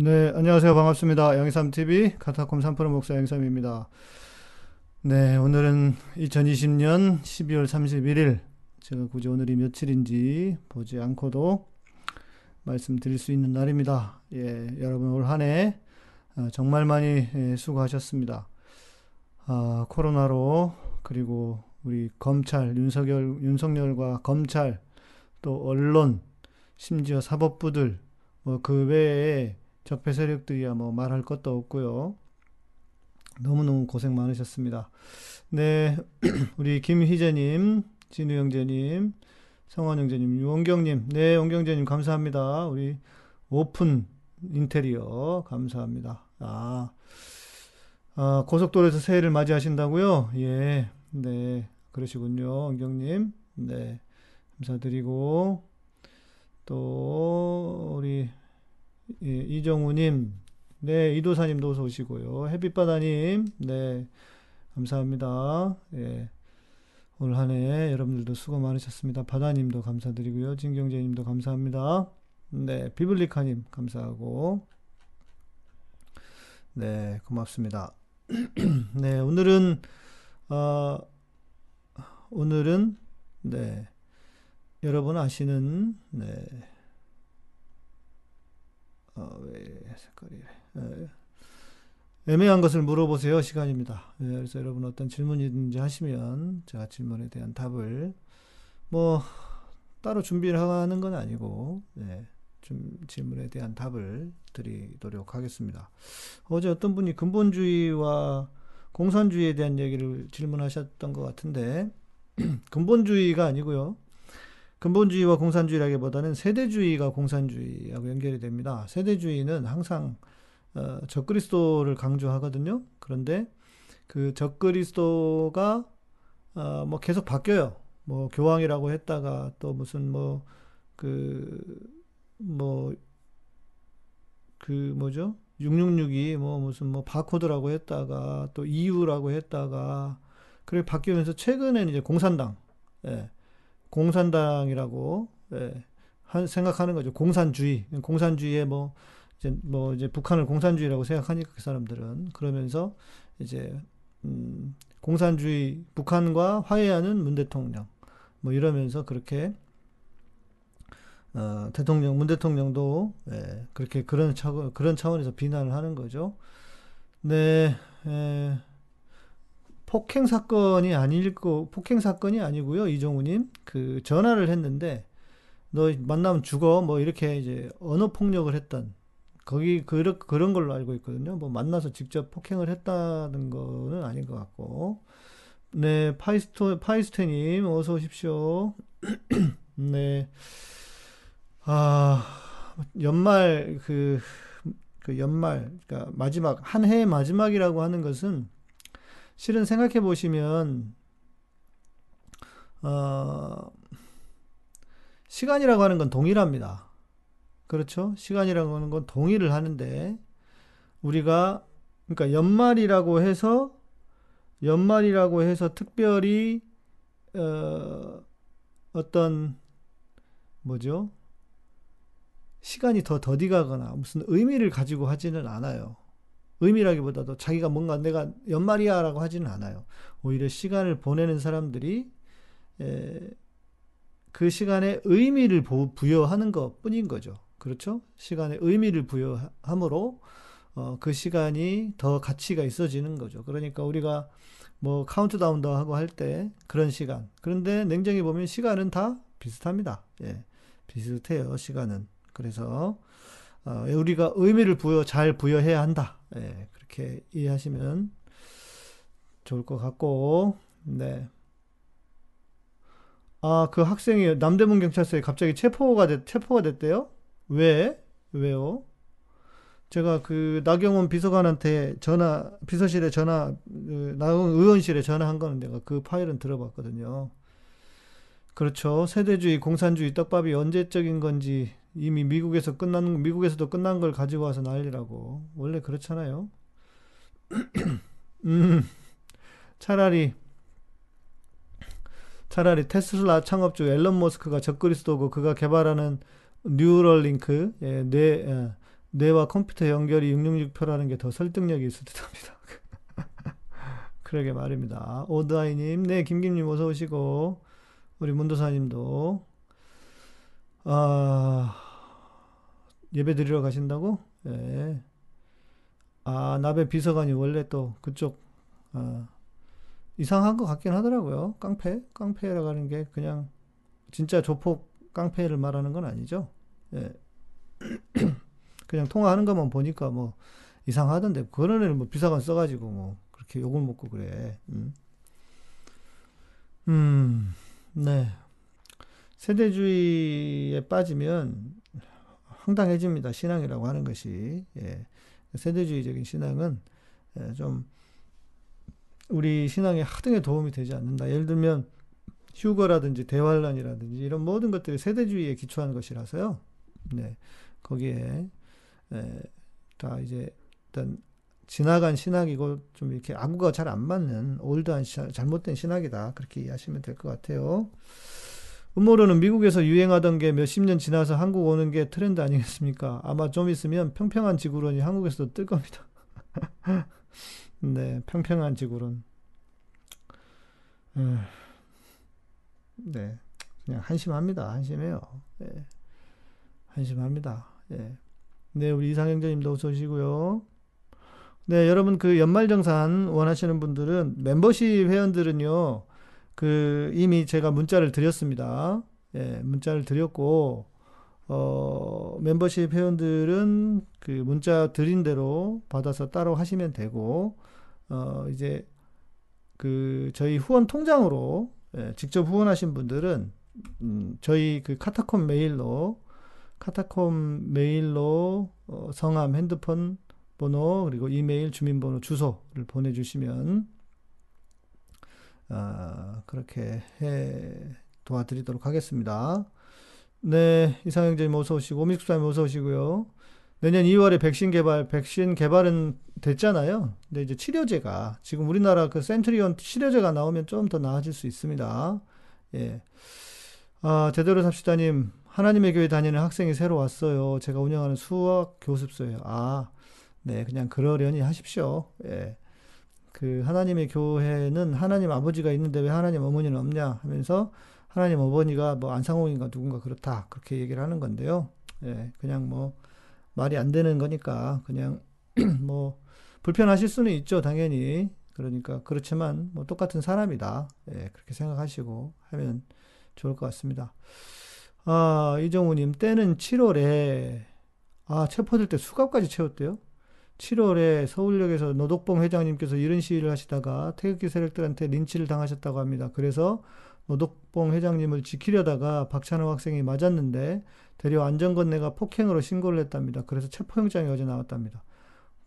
네, 안녕하세요. 반갑습니다. 영삼TV 카타콤 3프로 목사 영삼입니다. 네, 오늘은 2020년 12월 31일. 제가 굳이 오늘이 며칠인지 보지 않고도 말씀드릴 수 있는 날입니다. 예, 여러분 올 한해 어, 정말 많이 예, 수고하셨습니다. 아, 코로나로 그리고 우리 검찰, 윤석열, 윤석열과 검찰, 또 언론, 심지어 사법부들, 뭐 그 외에 적폐 세력들이야 뭐 말할 것도 없고요. 너무너무 고생 많으셨습니다. 네, 우리 김희재님, 진우 형제님, 성원 형제님, 원경님, 네, 원경제님 감사합니다. 우리 오픈 인테리어 감사합니다. 아, 아 고속도로에서 새해를 맞이하신다고요? 예, 네, 그러시군요, 원경님. 네, 감사드리고 또 우리 예, 이정우님, 네, 이도사님도 어서 오시고요. 햇빛바다님, 네, 감사합니다. 예, 올 한 해 여러분들도 수고 많으셨습니다. 바다님도 감사드리고요. 진경재님도 감사합니다. 네, 비블리카님 감사하고, 네, 고맙습니다. 네, 오늘은, 어, 오늘은, 네, 여러분 아시는, 네, 어, 왜 색깔이 예. 애매한 것을 물어보세요 시간입니다. 예, 그래서 여러분 어떤 질문이든지 하시면 제가 질문에 대한 답을 뭐 따로 준비를 하는 건 아니고 예, 좀 질문에 대한 답을 드리도록 하겠습니다. 어제 어떤 분이 근본주의와 공산주의에 대한 얘기를 질문하셨던 것 같은데 근본주의가 아니고요. 근본주의와 공산주의라기보다는 세대주의가 공산주의하고 연결이 됩니다. 세대주의는 항상 어, 적그리스도를 강조하거든요. 그런데 그 적그리스도가 어, 뭐 계속 바뀌어요. 뭐 교황이라고 했다가 또 무슨 뭐 그 뭐그 그 뭐죠? 666이 뭐 무슨 뭐 바코드라고 했다가 또 EU라고 했다가 그렇게 바뀌면서 최근에는 이제 공산당 예. 공산당이라고 예, 한, 생각하는 거죠. 공산주의. 공산주의에 뭐 이제 뭐 이제 북한을 공산주의라고 생각하니까 그 사람들은 그러면서 이제 음, 공산주의 북한과 화해하는 문 대통령 뭐 이러면서 그렇게 어, 대통령 문 대통령도 예, 그렇게 그런 차 그런 차원에서 비난을 하는 거죠. 네. 예, 폭행 사건이 아닐 거 폭행 사건이 아니고요. 이종우님 그 전화를 했는데 너 만나면 죽어. 뭐 이렇게 이제 언어 폭력을 했던 거기 그런 그런 걸로 알고 있거든요. 뭐 만나서 직접 폭행을 했다는 거는 아닌 것 같고. 네 파이스토 파이스테님 어서 오십시오. 네. 아 연말 그, 그 연말 그러니까 마지막 한 해의 마지막이라고 하는 것은 실은 생각해 보시면 어, 시간이라고 하는 건 동일합니다. 그렇죠? 시간이라고 하는 건 동일을 하는데 우리가 그러니까 연말이라고 해서 연말이라고 해서 특별히 어, 어떤 뭐죠? 시간이 더 더디 가거나 무슨 의미를 가지고 하지는 않아요. 의미라기보다도 자기가 뭔가 내가 연말이야 라고 하지는 않아요. 오히려 시간을 보내는 사람들이 에, 그 시간에 의미를 부여하는 것 뿐인 거죠. 그렇죠? 시간에 의미를 부여함으로 어, 그 시간이 더 가치가 있어지는 거죠. 그러니까 우리가 뭐 카운트다운도 하고 할 때 그런 시간. 그런데 냉정히 보면 시간은 다 비슷합니다. 예. 비슷해요, 시간은. 그래서 어, 우리가 의미를 부여 잘 부여해야 한다. 예, 그렇게 이해하시면 좋을 것 같고, 네. 아, 그 학생이 남대문 경찰서에 갑자기 체포가 됐, 체포가 됐대요? 왜? 왜요? 제가 그 나경원 비서관한테 전화, 비서실에 전화, 그 나경원 의원실에 전화한 거는 내가 그 파일은 들어봤거든요. 그렇죠. 세대주의, 공산주의 떡밥이 언제적인 건지 이미 미국에서 끝난 미국에서도 끝난 걸 가지고 와서 난리라고 원래 그렇잖아요. 음, 차라리 차라리 테슬라 창업주 일론 머스크가 적그리스도고 그가 개발하는 뉴럴링크 예, 뇌 예, 뇌와 컴퓨터 연결이 666표라는 게 더 설득력이 있을 듯합니다. 그러게 말입니다. 오드아이님, 네, 김김님 어서 오시고, 우리 문도사님도, 아, 예배 드리러 가신다고? 예. 네. 아, 나베 비서관이 원래 또 그쪽, 아, 이상한 것 같긴 하더라고요. 깡패? 깡패라고 하는 게 그냥 진짜 조폭 깡패를 말하는 건 아니죠. 예. 그냥 통화하는 것만 보니까 뭐 이상하던데, 그런 애는 뭐 비서관 써가지고 뭐 그렇게 욕을 먹고 그래. 음, 음 네. 세대주의에 빠지면 황당해집니다. 신앙이라고 하는 것이. 예. 세대주의적인 신앙은 예, 좀 우리 신앙의 하등에 도움이 되지 않는다. 예를 들면 휴거라든지 대환란이라든지 이런 모든 것들이 세대주의에 기초한 것이라서요. 네. 거기에 에, 다 이제 일단 지나간 신학이고 좀 이렇게 아구가 잘 안 맞는 올드한 잘못된 신학이다. 그렇게 이해하시면 될 것 같아요. 음모론은 미국에서 유행하던 게 몇십 년 지나서 한국 오는 게 트렌드 아니겠습니까? 아마 좀 있으면 평평한 지구론이 한국에서도 뜰 겁니다. 네, 평평한 지구론. 네, 그냥 한심합니다. 한심해요. 네, 한심합니다. 네. 네, 우리 이상형제님도 오시고요. 네, 여러분 그 연말정산 원하시는 분들은 멤버십 회원들은요, 그 이미 제가 문자를 드렸습니다. 예, 문자를 드렸고, 어, 멤버십 회원들은 그 문자 드린 대로 받아서 따로 하시면 되고, 어, 이제 그 저희 후원 통장으로 예, 직접 후원하신 분들은 음, 저희 그 카타콤 메일로 카타콤 메일로 어, 성함, 핸드폰 번호 그리고 이메일, 주민번호, 주소를 보내주시면 어, 그렇게 해 도와드리도록 하겠습니다. 네, 이상형제님 어서 오시고 오미숙사님 어서 오시고요. 내년 2월에 백신 개발, 백신 개발은 됐잖아요. 근데 이제 치료제가 지금 우리나라 그 센트리온 치료제가 나오면 좀 더 나아질 수 있습니다. 예. 아, 제대로 삽시다님, 하나님의 교회 다니는 학생이 새로 왔어요. 제가 운영하는 수학 교습소예요. 아, 네, 그냥 그러려니 하십시오. 예. 그 하나님의 교회는 하나님 아버지가 있는데 왜 하나님 어머니는 없냐 하면서 하나님 어머니가 뭐 안상홍인가 누군가 그렇다 그렇게 얘기를 하는 건데요. 예, 그냥 뭐 말이 안 되는 거니까 그냥 뭐 불편하실 수는 있죠, 당연히. 그러니까 그렇지만 뭐 똑같은 사람이다. 예, 그렇게 생각하시고 하면 좋을 것 같습니다. 아, 이정우님, 때는 7월에, 아, 체포될 때 수갑까지 채웠대요? 7월에 서울역에서 노덕봉 회장님께서 이런 시위를 하시다가 태극기 세력들한테 린치를 당하셨다고 합니다. 그래서 노덕봉 회장님을 지키려다가 박찬호 학생이 맞았는데 대려 안전건네가 폭행으로 신고를 했답니다. 그래서 체포영장이 어제 나왔답니다.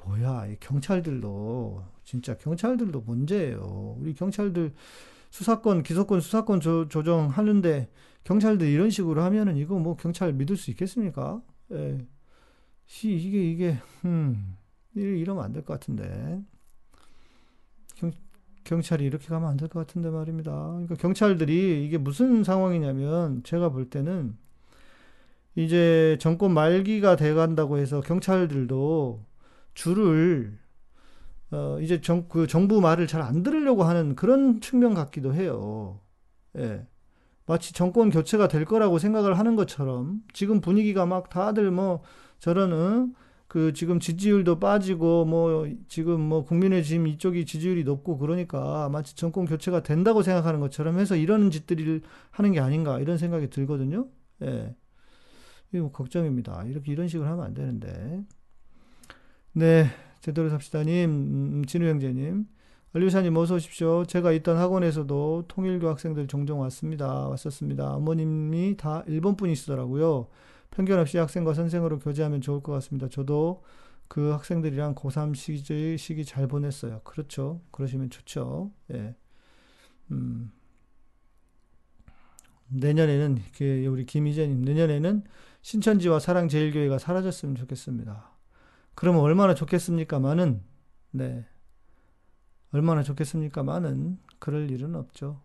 뭐야, 이 경찰들도 진짜 경찰들도 문제예요. 우리 경찰들 수사권, 기소권, 수사권 조, 조정하는데 경찰들 이런 식으로 하면은 이거 뭐 경찰 믿을 수 있겠습니까? 예. 시, 이게 이게 음. 이러면 안 될 것 같은데. 경, 경찰이 이렇게 가면 안 될 것 같은데 말입니다. 그러니까 경찰들이 이게 무슨 상황이냐면 제가 볼 때는 이제 정권 말기가 돼 간다고 해서 경찰들도 줄을 어 이제 정, 그 정부 말을 잘 안 들으려고 하는 그런 측면 같기도 해요. 예. 마치 정권 교체가 될 거라고 생각을 하는 것처럼 지금 분위기가 막 다들 뭐 저런 어? 그 지금 지지율도 빠지고 뭐 지금 뭐 국민의힘 이쪽이 지지율이 높고 그러니까 마치 정권 교체가 된다고 생각하는 것처럼 해서 이런 짓들을 하는 게 아닌가 이런 생각이 들거든요. 예. 이거 걱정입니다. 이렇게 이런 식으로 하면 안 되는데. 네. 제대로 삽시다님, 음, 진우 형제님. 알류샤님 어서 오십시오. 제가 있던 학원에서도 통일교 학생들 종종 왔습니다. 왔었습니다. 어머님이 다 일본 분이시더라고요. 편견 없이 학생과 선생으로 교제하면 좋을 것 같습니다. 저도 그 학생들이랑 고3 시기, 시기 잘 보냈어요. 그렇죠. 그러시면 좋죠. 예. 음. 내년에는, 그 우리 김희재님, 내년에는 신천지와 사랑제일교회가 사라졌으면 좋겠습니다. 그러면 얼마나 좋겠습니까만은, 네. 얼마나 좋겠습니까만은, 그럴 일은 없죠.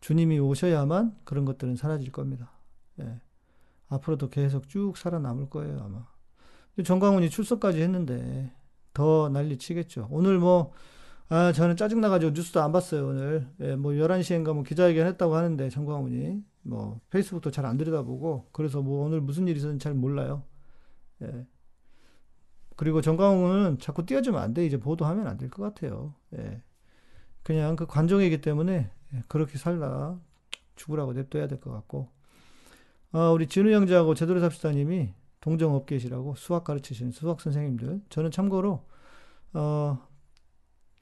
주님이 오셔야만 그런 것들은 사라질 겁니다. 예. 앞으로도 계속 쭉 살아남을 거예요, 아마. 정광훈이 출석까지 했는데 더 난리 치겠죠. 오늘 뭐, 아, 저는 짜증나가지고 뉴스도 안 봤어요, 오늘. 예, 뭐 11시인가 뭐 기자회견 했다고 하는데, 정광훈이. 뭐, 페이스북도 잘 안 들여다보고, 그래서 뭐 오늘 무슨 일이 있었는지 잘 몰라요. 예. 그리고 정광훈은 자꾸 띄워주면 안 돼. 이제 보도하면 안 될 것 같아요. 예. 그냥 그 관종이기 때문에 예, 그렇게 살다 죽으라고 냅둬야 될 것 같고. 아, 우리 진우 형제하고 제대로 삽시다님이 동정업계시라고 수학 가르치시는 수학 선생님들. 저는 참고로, 어,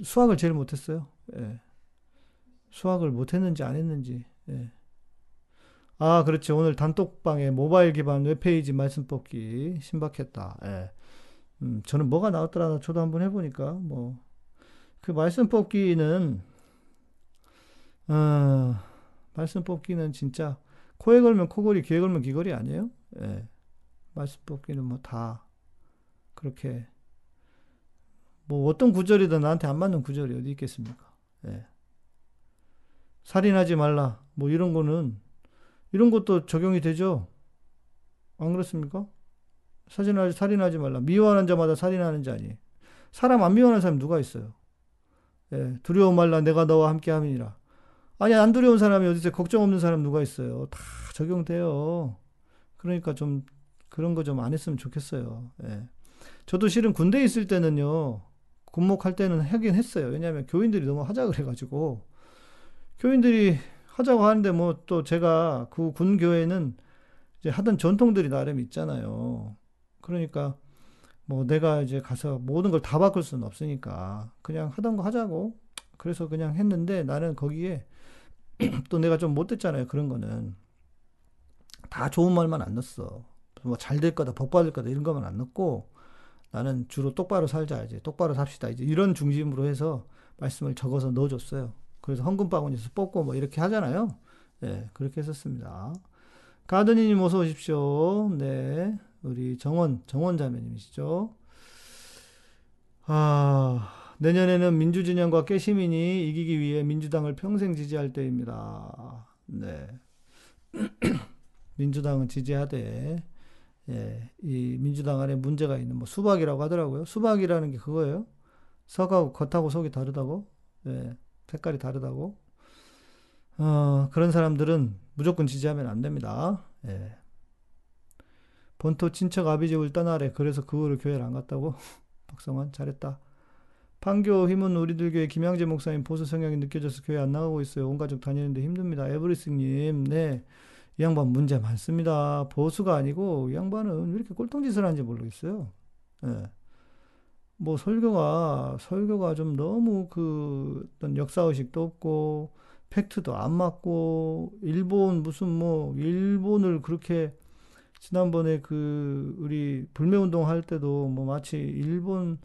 수학을 제일 못했어요. 예. 수학을 못했는지 안 했는지. 예. 아, 그렇지. 오늘 단톡방에 모바일 기반 웹페이지 말씀 뽑기 신박했다. 예. 음, 저는 뭐가 나왔더라. 저도 한번 해보니까, 뭐, 그 말씀 뽑기는, 어, 말씀 뽑기는 진짜, 코에 걸면 코걸이, 귀에 걸면 귀걸이 아니에요? 예. 말씀 뽑기는 뭐 다, 그렇게, 뭐 어떤 구절이든 나한테 안 맞는 구절이 어디 있겠습니까? 예. 살인하지 말라. 뭐 이런 거는 이런 것도 적용이 되죠. 안 그렇습니까? 살인하지, 살인하지 말라. 미워하는 자마다 살인하는 자니. 사람 안 미워하는 사람 누가 있어요? 예, 두려워 말라. 내가 너와 함께 함이니라. 아니, 안 두려운 사람이 어디서 걱정 없는 사람 누가 있어요? 다 적용돼요. 그러니까 좀 그런 거 좀 안 했으면 좋겠어요. 예. 저도 실은 군대에 있을 때는요, 군목할 때는 하긴 했어요. 왜냐하면 교인들이 너무 하자 그래가지고 교인들이 하자고 하는데 뭐 또 제가 그 군교회는 이제 하던 전통들이 나름 있잖아요. 그러니까 뭐 내가 이제 가서 모든 걸 다 바꿀 수는 없으니까 그냥 하던 거 하자고 그래서 그냥 했는데 나는 거기에 또 내가 좀 못됐잖아요. 그런 거는 다 좋은 말만 안 넣었어. 뭐 잘 될 거다, 복 받을 거다 이런 것만 안 넣고 나는 주로 똑바로 살자 이제 똑바로 삽시다 이제 이런 중심으로 해서 말씀을 적어서 넣어줬어요. 그래서 헌금 바구니에서 뽑고 뭐 이렇게 하잖아요. 네, 그렇게 했었습니다. 가드니님 어서 오십시오. 네, 우리 정원 정원 자매님이시죠. 아 내년에는 민주진영과 깨시민이 이기기 위해 민주당을 평생 지지할 때입니다. 네. 민주당은 지지하되 예, 이 민주당 안에 문제가 있는 뭐 수박이라고 하더라고요. 수박이라는 게 그거예요. 석하고 겉하고 속이 다르다고. 예, 색깔이 다르다고. 어, 그런 사람들은 무조건 지지하면 안 됩니다. 예. 본토 친척 아비집을 떠나래. 그래서 그거를 교회를 안 갔다고? 박성환 잘했다. 판교 힘은 우리들 교회 김양재 목사님 보수 성향이 느껴져서 교회 안 나가고 있어요. 온 가족 다니는데 힘듭니다. 에브리스님, 네. 이 양반 문제 많습니다. 보수가 아니고 이 양반은 왜 이렇게 꼴통짓을 하는지 모르겠어요. 예. 뭐 설교가 설교가 좀 너무 그 어떤 역사 의식도 없고 팩트도 안 맞고 일본 무슨 뭐 일본을 그렇게 지난번에 그 우리 불매 운동 할 때도 뭐 마치 일본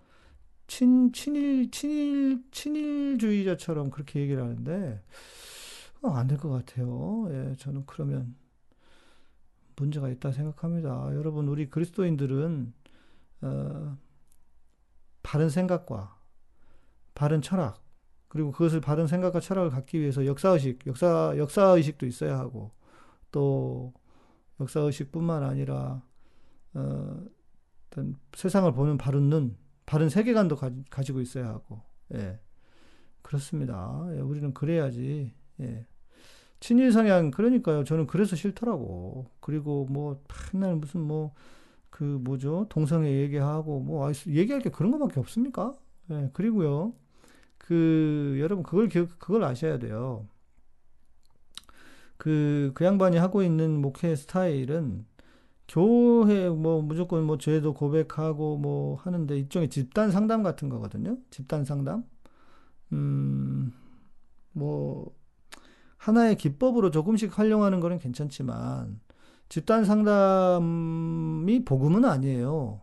친 친일 친일 친일주의자처럼 그렇게 얘기를 하는데 어, 안될 것 같아요. 예, 저는 그러면 문제가 있다 생각합니다. 여러분, 우리 그리스도인들은 어, 바른 생각과 바른 철학 그리고 그것을 바른 생각과 철학을 갖기 위해서 역사의식, 역사 역사의식도 있어야 하고 또 역사의식뿐만 아니라 어, 세상을 보는 바른 눈, 바른 세계관도 가, 지고 있어야 하고, 예, 그렇습니다. 예, 우리는 그래야지, 예, 친일 성향 그러니까요. 저는 그래서 싫더라고. 그리고 뭐 맨날 무슨 뭐 그 뭐죠 동성애 얘기하고 뭐 아, 얘기할 게 그런 것밖에 없습니까? 예, 그리고요. 그 여러분 그걸 기억 그걸 아셔야 돼요. 그, 그 양반이 하고 있는 목회 스타일은 교회 뭐 무조건 뭐 죄도 고백하고 뭐 하는데 일종의 집단 상담 같은 거거든요. 집단 상담. 음, 뭐 하나의 기법으로 조금씩 활용하는 거는 괜찮지만 집단 상담이 복음은 아니에요.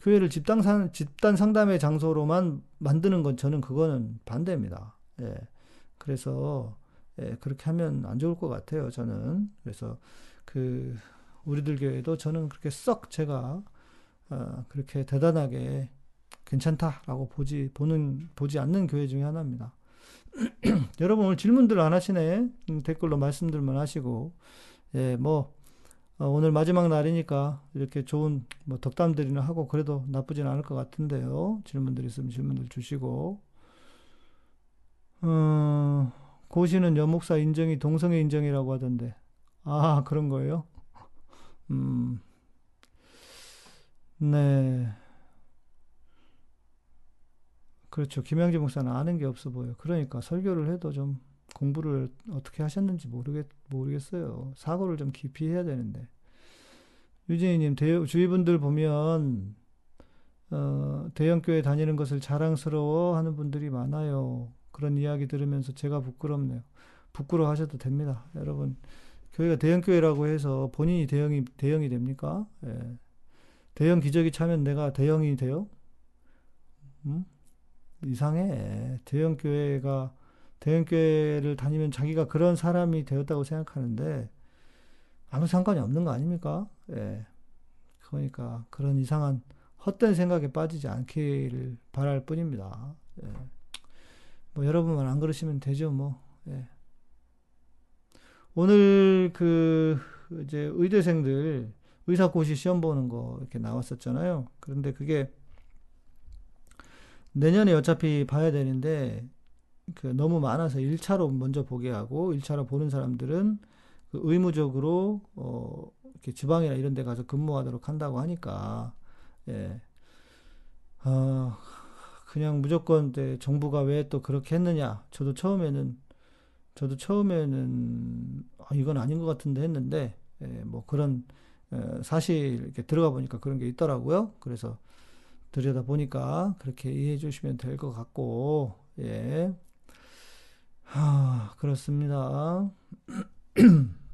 교회를 집단, 상, 집단 상담의 장소로만 만드는 건 저는 그거는 반대입니다. 예. 그래서 예, 그렇게 하면 안 좋을 것 같아요. 저는 그래서 그 우리들 교회도 저는 그렇게 썩 제가 어, 그렇게 대단하게 괜찮다라고 보지 보는 보지 않는 교회 중에 하나입니다. 여러분 오늘 질문들 안 하시네. 음, 댓글로 말씀들만 하시고, 예, 뭐, 어, 오늘 마지막 날이니까 이렇게 좋은 뭐 덕담들이나 하고 그래도 나쁘진 않을 것 같은데요. 질문들 있으면 질문들 주시고. 어, 고시는 여목사 인정이 동성애 인정이라고 하던데. 아, 그런 거예요? 음, 네. 그렇죠. 김양재 목사는 아는 게 없어 보여요. 그러니까 설교를 해도 좀 공부를 어떻게 하셨는지 모르겠, 모르겠어요. 사고를 좀 깊이 해야 되는데. 유진이님, 대, 주위 분들 보면, 어, 대형교회 다니는 것을 자랑스러워 하는 분들이 많아요. 그런 이야기 들으면서 제가 부끄럽네요. 부끄러워 하셔도 됩니다. 여러분, 교회가 대형 교회라고 해서 본인이 대형이, 대형이 됩니까? 예. 대형 기적이 차면 내가 대형이 돼요? 음? 이상해. 대형 교회가, 대형 교회를 다니면 자기가 그런 사람이 되었다고 생각하는데, 아무 상관이 없는 거 아닙니까? 예. 그러니까 그런 이상한 헛된 생각에 빠지지 않기를 바랄 뿐입니다. 예. 뭐 여러분만 안 그러시면 되죠, 뭐. 예. 오늘 그 이제 의대생들 의사고시 시험 보는 거 이렇게 나왔었잖아요. 그런데 그게 내년에 어차피 봐야 되는데 그 너무 많아서 1차로 먼저 보게 하고 1차로 보는 사람들은 그 의무적으로 어 이렇게 지방이나 이런 데 가서 근무하도록 한다고 하니까 예. 어, 그냥 무조건 네, 정부가 왜 또 그렇게 했느냐. 저도 처음에는 저도 처음에는 아, 이건 아닌 것 같은데 했는데 예, 뭐 그런 에, 사실 이렇게 들어가 보니까 그런 게 있더라고요. 그래서 들여다 보니까 그렇게 이해해 주시면 될 것 같고 예. 하, 그렇습니다.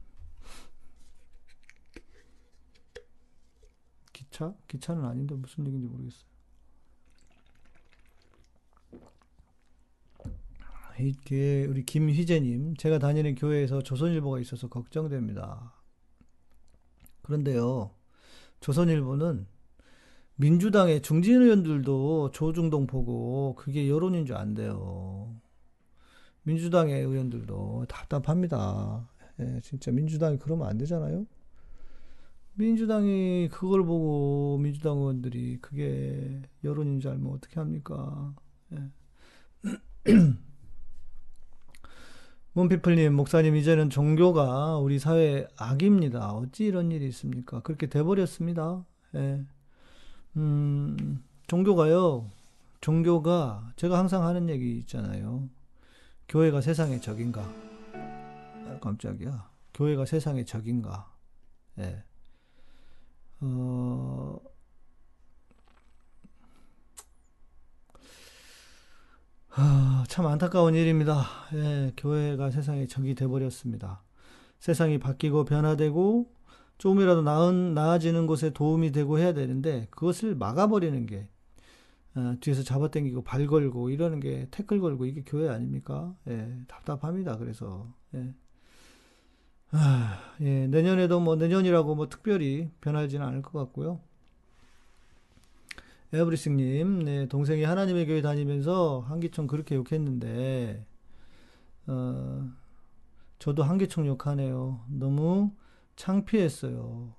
기차? 기차는 아닌데 무슨 얘기인지 모르겠어요. 이게 우리 김희재님, 제가 다니는 교회에서 조선일보가 있어서 걱정됩니다. 그런데요, 조선일보는 민주당의 중진 의원들도 조중동 보고 그게 여론인 줄 안돼요. 민주당의 의원들도 답답합니다. 예, 진짜 민주당이 그러면 안 되잖아요. 민주당이 그걸 보고 민주당 의원들이 그게 여론인 줄 알면 어떻게 합니까? 예. 문피플님, 목사님, 이제는 종교가 우리 사회 악입니다. 어찌 이런 일이 있습니까? 그렇게 돼버렸습니다. 예. 음, 종교가요, 종교가, 제가 항상 하는 얘기 있잖아요. 교회가 세상의 적인가? 아, 깜짝이야. 교회가 세상의 적인가? 예. 어, 아, 참 안타까운 일입니다. 예, 교회가 세상의 적이 돼버렸습니다. 세상이 바뀌고 변화되고 조금이라도 나은, 나아지는 곳에 도움이 되고 해야 되는데 그것을 막아버리는 게 어, 뒤에서 잡아당기고 발 걸고 이러는 게 태클 걸고 이게 교회 아닙니까? 예, 답답합니다. 그래서 예. 아, 예, 내년에도 뭐 내년이라고 뭐 특별히 변하지는 않을 것 같고요. 에브리싱님, 네, 동생이 하나님의 교회 다니면서 한기총 그렇게 욕했는데, 어, 저도 한기총 욕하네요. 너무 창피했어요.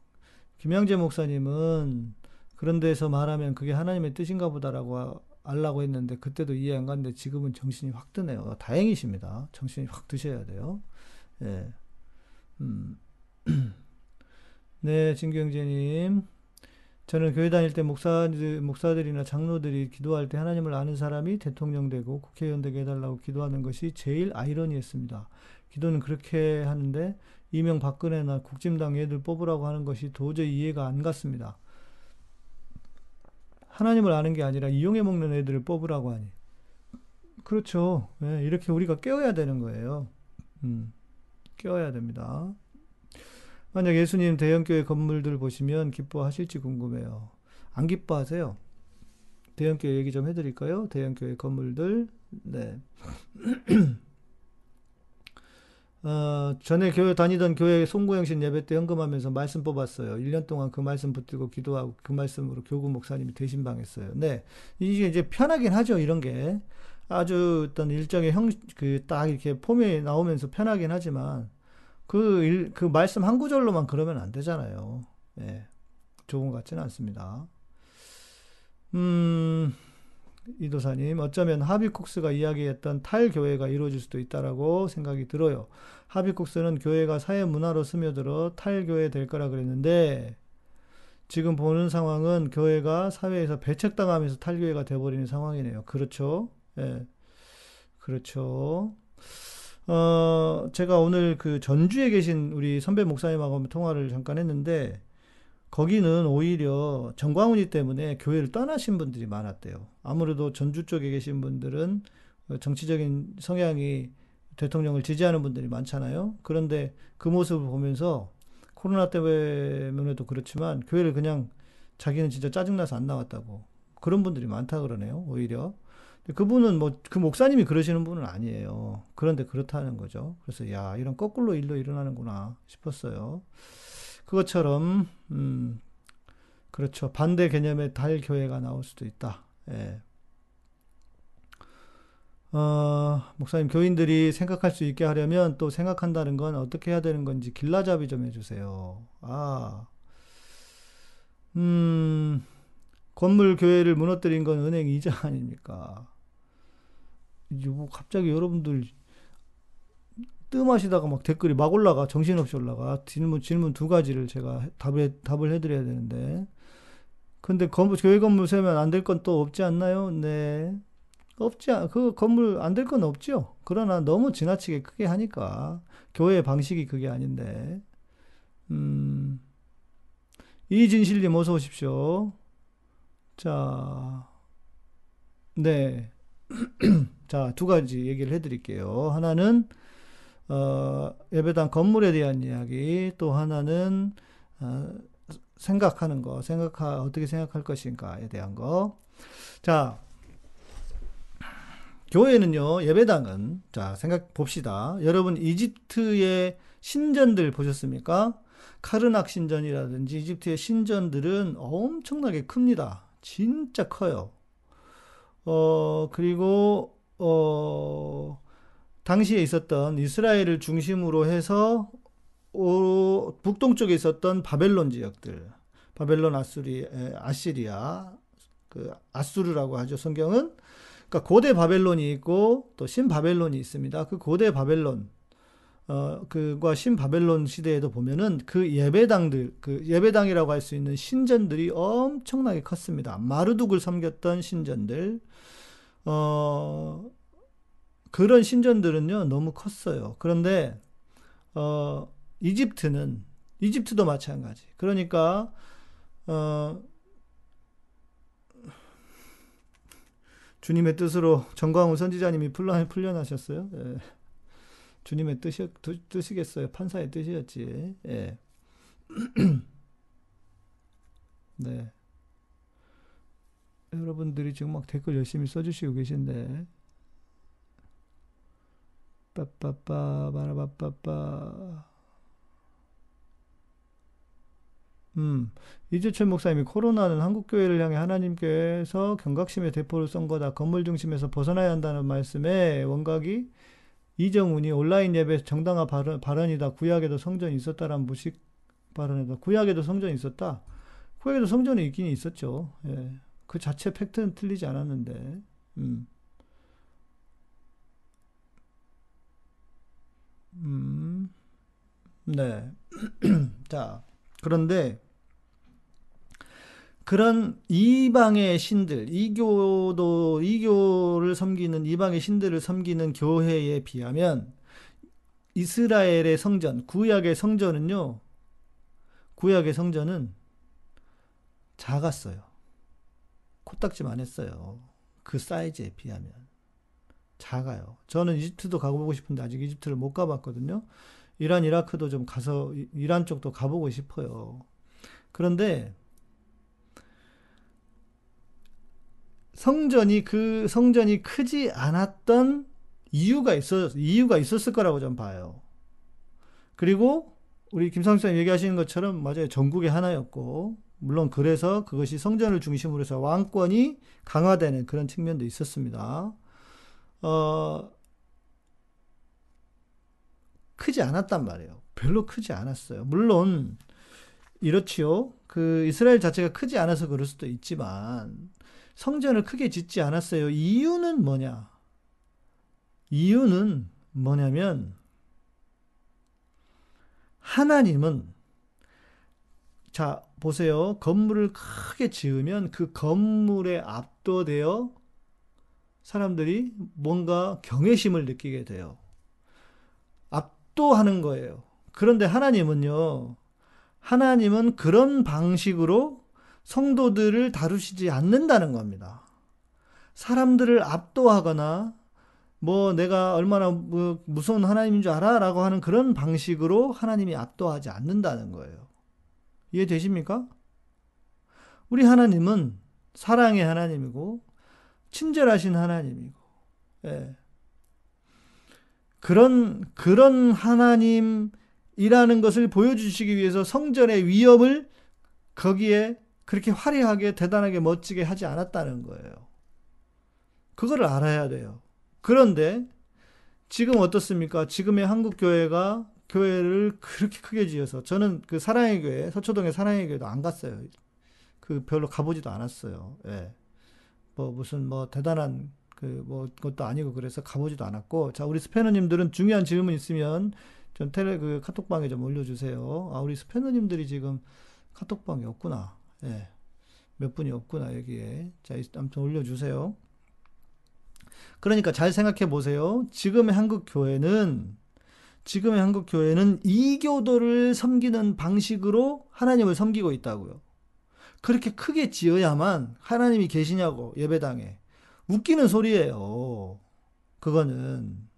김양재 목사님은 그런 데서 말하면 그게 하나님의 뜻인가 보다라고 알라고 했는데 그때도 이해 안 갔는데 지금은 정신이 확 드네요. 다행이십니다. 정신이 확 드셔야 돼요. 예. 음. 네, 진경재님. 저는 교회 다닐 때 목사들, 목사들이나 장로들이 기도할 때 하나님을 아는 사람이 대통령 되고 국회의원 되게 해달라고 기도하는 것이 제일 아이러니했습니다. 기도는 그렇게 하는데 이명 박근혜나 국진당 애들 뽑으라고 하는 것이 도저히 이해가 안 갔습니다. 하나님을 아는 게 아니라 이용해 먹는 애들을 뽑으라고 하니. 그렇죠. 네, 이렇게 우리가 깨워야 되는 거예요. 음. 깨워야 됩니다. 만약 예수님 대형교회 건물들 보시면 기뻐하실지 궁금해요. 안 기뻐하세요? 대형교회 얘기 좀 해드릴까요? 대형교회 건물들. 네. 어, 전에 교회 다니던 교회 송구영신 예배 때 헌금하면서 말씀 뽑았어요. 1년 동안 그 말씀 붙들고 기도하고 그 말씀으로 교구 목사님이 대신방했어요. 네. 이게 이제 편하긴 하죠. 이런 게. 아주 어떤 일정의 형, 그 딱 이렇게 폼이 나오면서 편하긴 하지만 그, 일, 그 말씀 한 구절로만 그러면 안 되잖아요. 예. 좋은 것 같지는 않습니다. 음, 이도사님, 어쩌면 하비콕스가 이야기했던 탈교회가 이루어질 수도 있다라고 생각이 들어요. 하비콕스는 교회가 사회 문화로 스며들어 탈교회 될 거라 그랬는데, 지금 보는 상황은 교회가 사회에서 배척당하면서 탈교회가 돼버리는 상황이네요. 그렇죠? 예. 그렇죠. 어, 제가 오늘 그 전주에 계신 우리 선배 목사님하고 통화를 잠깐 했는데, 거기는 오히려 정광훈이 때문에 교회를 떠나신 분들이 많았대요. 아무래도 전주 쪽에 계신 분들은 정치적인 성향이 대통령을 지지하는 분들이 많잖아요. 그런데 그 모습을 보면서 코로나 때문에도 그렇지만 교회를 그냥 자기는 진짜 짜증나서 안 나왔다고 그런 분들이 많다 그러네요. 오히려 그분은 뭐 그 목사님이 그러시는 분은 아니에요. 그런데 그렇다는 거죠. 그래서 야 이런 거꾸로 일로 일어나는구나 싶었어요. 그것처럼 음, 그렇죠. 반대 개념의 달 교회가 나올 수도 있다. 예. 어, 목사님 교인들이 생각할 수 있게 하려면 또 생각한다는 건 어떻게 해야 되는 건지 길라잡이 좀 해주세요. 아, 음, 건물 교회를 무너뜨린 건 은행 이자 아닙니까? 이제 뭐 갑자기 여러분들 뜸하시다가 막 댓글이 막 올라가 정신없이 올라가 질문 질문 두 가지를 제가 답을 답을 해드려야 되는데 근데 건물 교회 건물 세면 안 될 건 또 없지 않나요? 네 없지 않, 그 건물 안 될 건 없죠. 그러나 너무 지나치게 크게 하니까 교회 방식이 그게 아닌데 음 이진실님 어서 오십시오. 자, 네. 자, 두 가지 얘기를 해드릴게요. 하나는 어, 예배당 건물에 대한 이야기, 또 하나는 어, 생각하는 거, 생각하 어떻게 생각할 것인가에 대한 거. 자, 교회는요, 예배당은 자 생각 봅시다. 여러분 이집트의 신전들 보셨습니까? 카르낙 신전이라든지 이집트의 신전들은 엄청나게 큽니다. 진짜 커요. 어 그리고 어 당시에 있었던 이스라엘을 중심으로 해서 오, 북동쪽에 있었던 바벨론 지역들, 바벨론 아수리, 아시리아, 그 아수르라고 하죠. 성경은 그러니까 고대 바벨론이 있고 또 신 바벨론이 있습니다. 그 고대 바벨론 어 그과 신바벨론 시대에도 보면은 그 예배당들 그 예배당이라고 할 수 있는 신전들이 엄청나게 컸습니다. 마르둑을 섬겼던 신전들 어 그런 신전들은요, 너무 컸어요. 그런데, 어, 이집트는, 이집트도 마찬가지. 그러니까, 어, 주님의 뜻으로 정광훈 선지자님이 풀려, 풀려나셨어요. 예. 주님의 뜻이, 뜻이겠어요. 판사의 뜻이었지. 예. 네. 여러분들이 지금 막 댓글 열심히 써주시고 계신데, 빠빠빠 바라빠빠빠 음, 이재철 목사님이 코로나는 한국 교회를 향해 하나님께서 경각심의 대포를 쏜 거다. 건물 중심에서 벗어나야 한다는 말씀에 원각이 이정훈이 온라인 예배 정당화 발언, 발언이다. 구약에도 성전이 있었다라는 무식 발언이다. 구약에도 성전이 있었다. 구약에도 성전이 있긴 있었죠. 예. 그 자체 팩트는 틀리지 않았는데. 음. 음, 네. 자, 그런데 그런 이방의 신들, 이교도, 이교를 섬기는 이방의 신들을 섬기는 교회에 비하면 이스라엘의 성전, 구약의 성전은요, 구약의 성전은 작았어요. 코딱지만 했어요. 그 사이즈에 비하면. 작아요. 저는 이집트도 가보고 싶은데 아직 이집트를 못 가봤거든요. 이란, 이라크도 좀 가서 이란 쪽도 가보고 싶어요. 그런데 성전이 그 성전이 크지 않았던 이유가 있었 이유가 있었을 거라고 좀 봐요. 그리고 우리 김상수님 얘기하시는 것처럼 맞아요. 전국에 하나였고 물론 그래서 그것이 성전을 중심으로 해서 왕권이 강화되는 그런 측면도 있었습니다. 어, 크지 않았단 말이에요. 별로 크지 않았어요. 물론 이렇지요. 그 이스라엘 자체가 크지 않아서 그럴 수도 있지만 성전을 크게 짓지 않았어요. 이유는 뭐냐? 이유는 뭐냐면 하나님은 자 보세요. 건물을 크게 지으면 그 건물에 압도되어 사람들이 뭔가 경외심을 느끼게 돼요. 압도하는 거예요. 그런데 하나님은요. 하나님은 그런 방식으로 성도들을 다루시지 않는다는 겁니다. 사람들을 압도하거나 뭐 내가 얼마나 무서운 하나님인 줄 알아? 라고 하는 그런 방식으로 하나님이 압도하지 않는다는 거예요. 이해되십니까? 우리 하나님은 사랑의 하나님이고 친절하신 하나님이고 예. 그런 그런 하나님이라는 것을 보여주시기 위해서 성전의 위협을 거기에 그렇게 화려하게 대단하게 멋지게 하지 않았다는 거예요. 그거를 알아야 돼요. 그런데 지금 어떻습니까? 지금의 한국 교회가 교회를 그렇게 크게 지어서 저는 그 사랑의 교회 서초동의 사랑의 교회도 안 갔어요. 그 별로 가보지도 않았어요. 예. 뭐 무슨 뭐 대단한 그 뭐 것도 아니고 그래서 가보지도 않았고 자 우리 스패너님들은 중요한 질문 있으면 좀 텔레 그 카톡방에 좀 올려주세요. 아 우리 스패너님들이 지금 카톡방에 없구나. 예. 몇 분이 없구나 여기에 자 아무튼 올려주세요. 그러니까 잘 생각해 보세요. 지금의 한국 교회는 지금의 한국 교회는 이교도를 섬기는 방식으로 하나님을 섬기고 있다고요. 그렇게 크게 지어야만 하나님이 계시냐고 예배당에 웃기는 소리예요. 그거는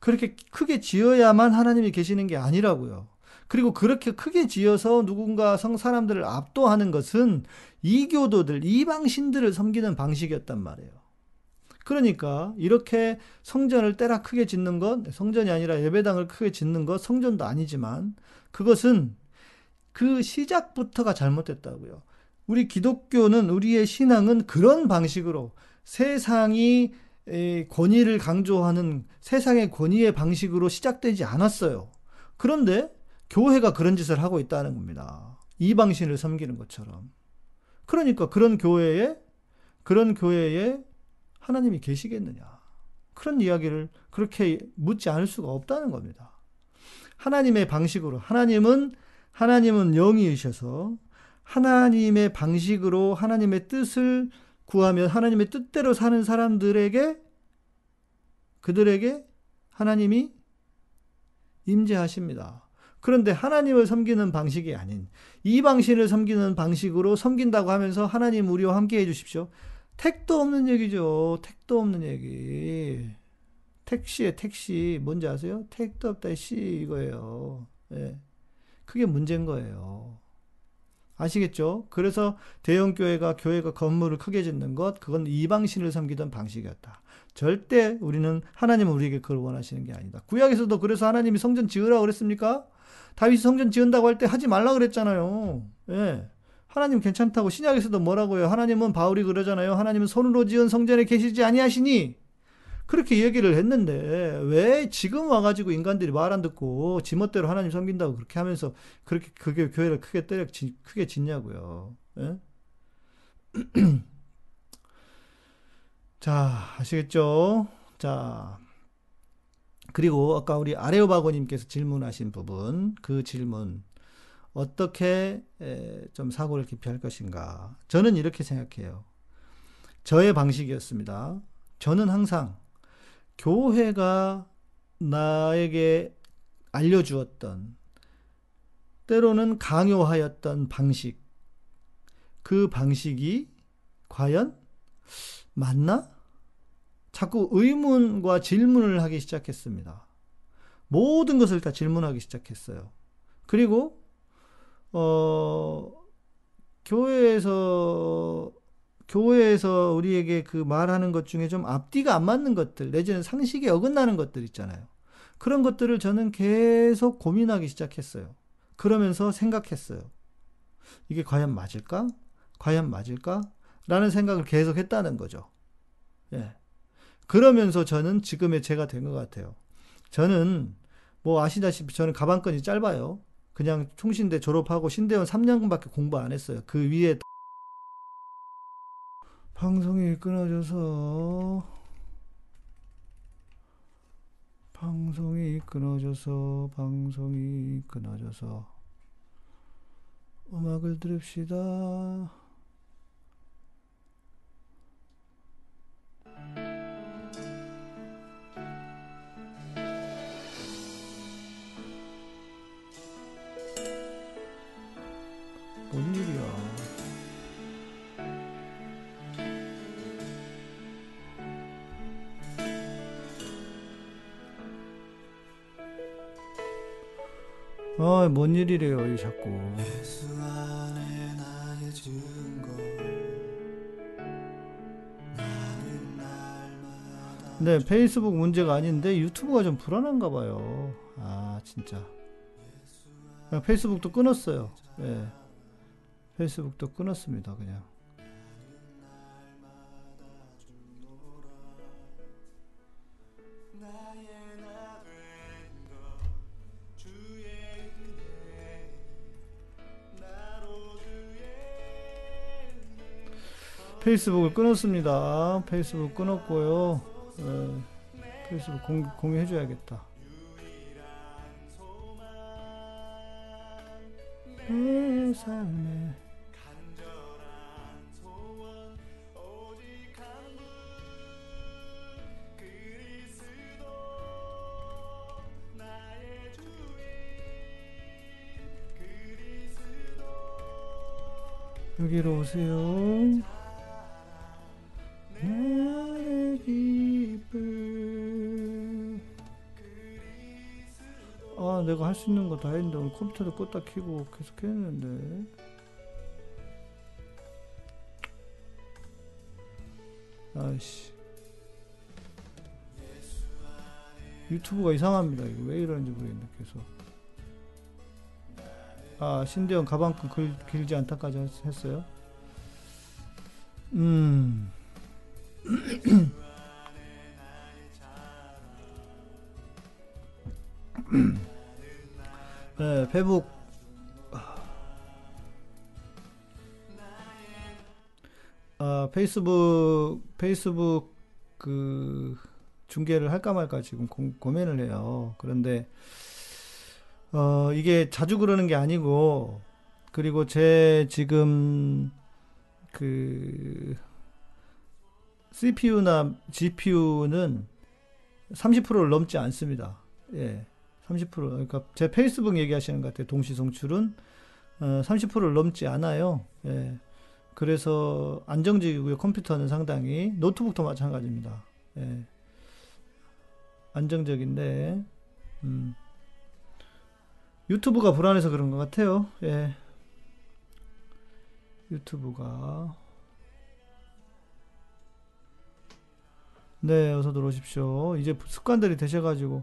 그렇게 크게 지어야만 하나님이 계시는 게 아니라고요. 그리고 그렇게 크게 지어서 누군가 성 사람들을 압도하는 것은 이교도들, 이방신들을 섬기는 방식이었단 말이에요. 그러니까 이렇게 성전을 때라 크게 짓는 것, 성전이 아니라 예배당을 크게 짓는 것, 성전도 아니지만 그것은 그 시작부터가 잘못됐다고요. 우리 기독교는 우리의 신앙은 그런 방식으로 세상이 권위를 강조하는 세상의 권위의 방식으로 시작되지 않았어요. 그런데 교회가 그런 짓을 하고 있다는 겁니다. 이방신을 섬기는 것처럼. 그러니까 그런 교회에 그런 교회에 하나님이 계시겠느냐. 그런 이야기를 그렇게 묻지 않을 수가 없다는 겁니다. 하나님의 방식으로 하나님은 하나님은 영이셔서 하나님의 방식으로 하나님의 뜻을 구하며 하나님의 뜻대로 사는 사람들에게 그들에게 하나님이 임재하십니다. 그런데 하나님을 섬기는 방식이 아닌 이방신을 섬기는 방식으로 섬긴다고 하면서 하나님 우리와 함께 해 주십시오. 택도 없는 얘기죠. 택도 없는 얘기. 택시에 택시 뭔지 아세요? 택도 없다 시 이거예요. 예. 그게 문제인 거예요. 아시겠죠? 그래서 대형 교회가 교회가 건물을 크게 짓는 것 그건 이방신을 섬기던 방식이었다. 절대 우리는 하나님은 우리에게 그걸 원하시는 게 아니다. 구약에서도 그래서 하나님이 성전 지으라 그랬습니까? 다윗이 성전 지은다고 할 때 하지 말라 그랬잖아요. 예. 하나님 괜찮다고 신약에서도 뭐라고요? 하나님은 바울이 그러잖아요. 하나님은 손으로 지은 성전에 계시지 아니하시니 그렇게 얘기를 했는데 왜 지금 와가지고 인간들이 말 안 듣고 지멋대로 하나님 섬긴다고 그렇게 하면서 그렇게 그게 교회를 크게 때려 크게 짓냐고요. 예? 자 아시겠죠? 자 그리고 아까 우리 아레오바고님께서 질문하신 부분 그 질문 어떻게 좀 사고를 기피할 것인가? 저는 이렇게 생각해요. 저의 방식이었습니다. 저는 항상 교회가 나에게 알려주었던 때로는 강요하였던 방식 그 방식이 과연 맞나? 자꾸 의문과 질문을 하기 시작했습니다. 모든 것을 다 질문하기 시작했어요. 그리고 어 교회에서 교회에서 우리에게 그 말하는 것 중에 좀 앞뒤가 안 맞는 것들, 내지는 상식에 어긋나는 것들 있잖아요. 그런 것들을 저는 계속 고민하기 시작했어요. 그러면서 생각했어요. 이게 과연 맞을까? 과연 맞을까? 라는 생각을 계속 했다는 거죠. 예. 그러면서 저는 지금의 제가 된 것 같아요. 저는 뭐 아시다시피 저는 가방끈이 짧아요. 그냥 총신대 졸업하고 신대원 3년밖에 공부 안 했어요. 그 위에 방송이 끊어져서 방송이 끊어져서 방송이 끊어져서 음악을 들읍시다. 아, 뭔 일이래요, 이 자꾸. 네, 페이스북 문제가 아닌데 유튜브가 좀 불안한가 봐요. 아, 진짜. 페이스북도 끊었어요. 예. 페이스북도 끊었습니다, 그냥. 페이스북을 끊었습니다. 페이스북 끊었고요. 예. 페이스북 공, 공유해줘야겠다. 여기로 오세요. 내가 할 수 있는 거 다 했는데 컴퓨터도 껐다 켜고 계속 했는데. 아이씨. 유튜브가 이상합니다. 이거 왜 이러는지 모르겠네, 계속. 아, 신대원 가방끈 길, 길지 않다까지 했- 했어요. 음. 네, 페북. 아, 페이스북, 페이스북 그 중계를 할까 말까 지금 고, 고민을 해요. 그런데, 어, 이게 자주 그러는 게 아니고, 그리고 제 지금 그 CPU나 GPU는 30%를 넘지 않습니다. 예. 30% 그러니까 제 페이스북 얘기하시는 것 같아요. 동시 송출은 어, 30%를 넘지 않아요. 예. 그래서 안정적이고요. 컴퓨터는 상당히 노트북도 마찬가지입니다. 예. 안정적인데 음. 유튜브가 불안해서 그런 것 같아요. 예. 유튜브가 네, 어서 들어오십시오. 이제 습관들이 되셔가지고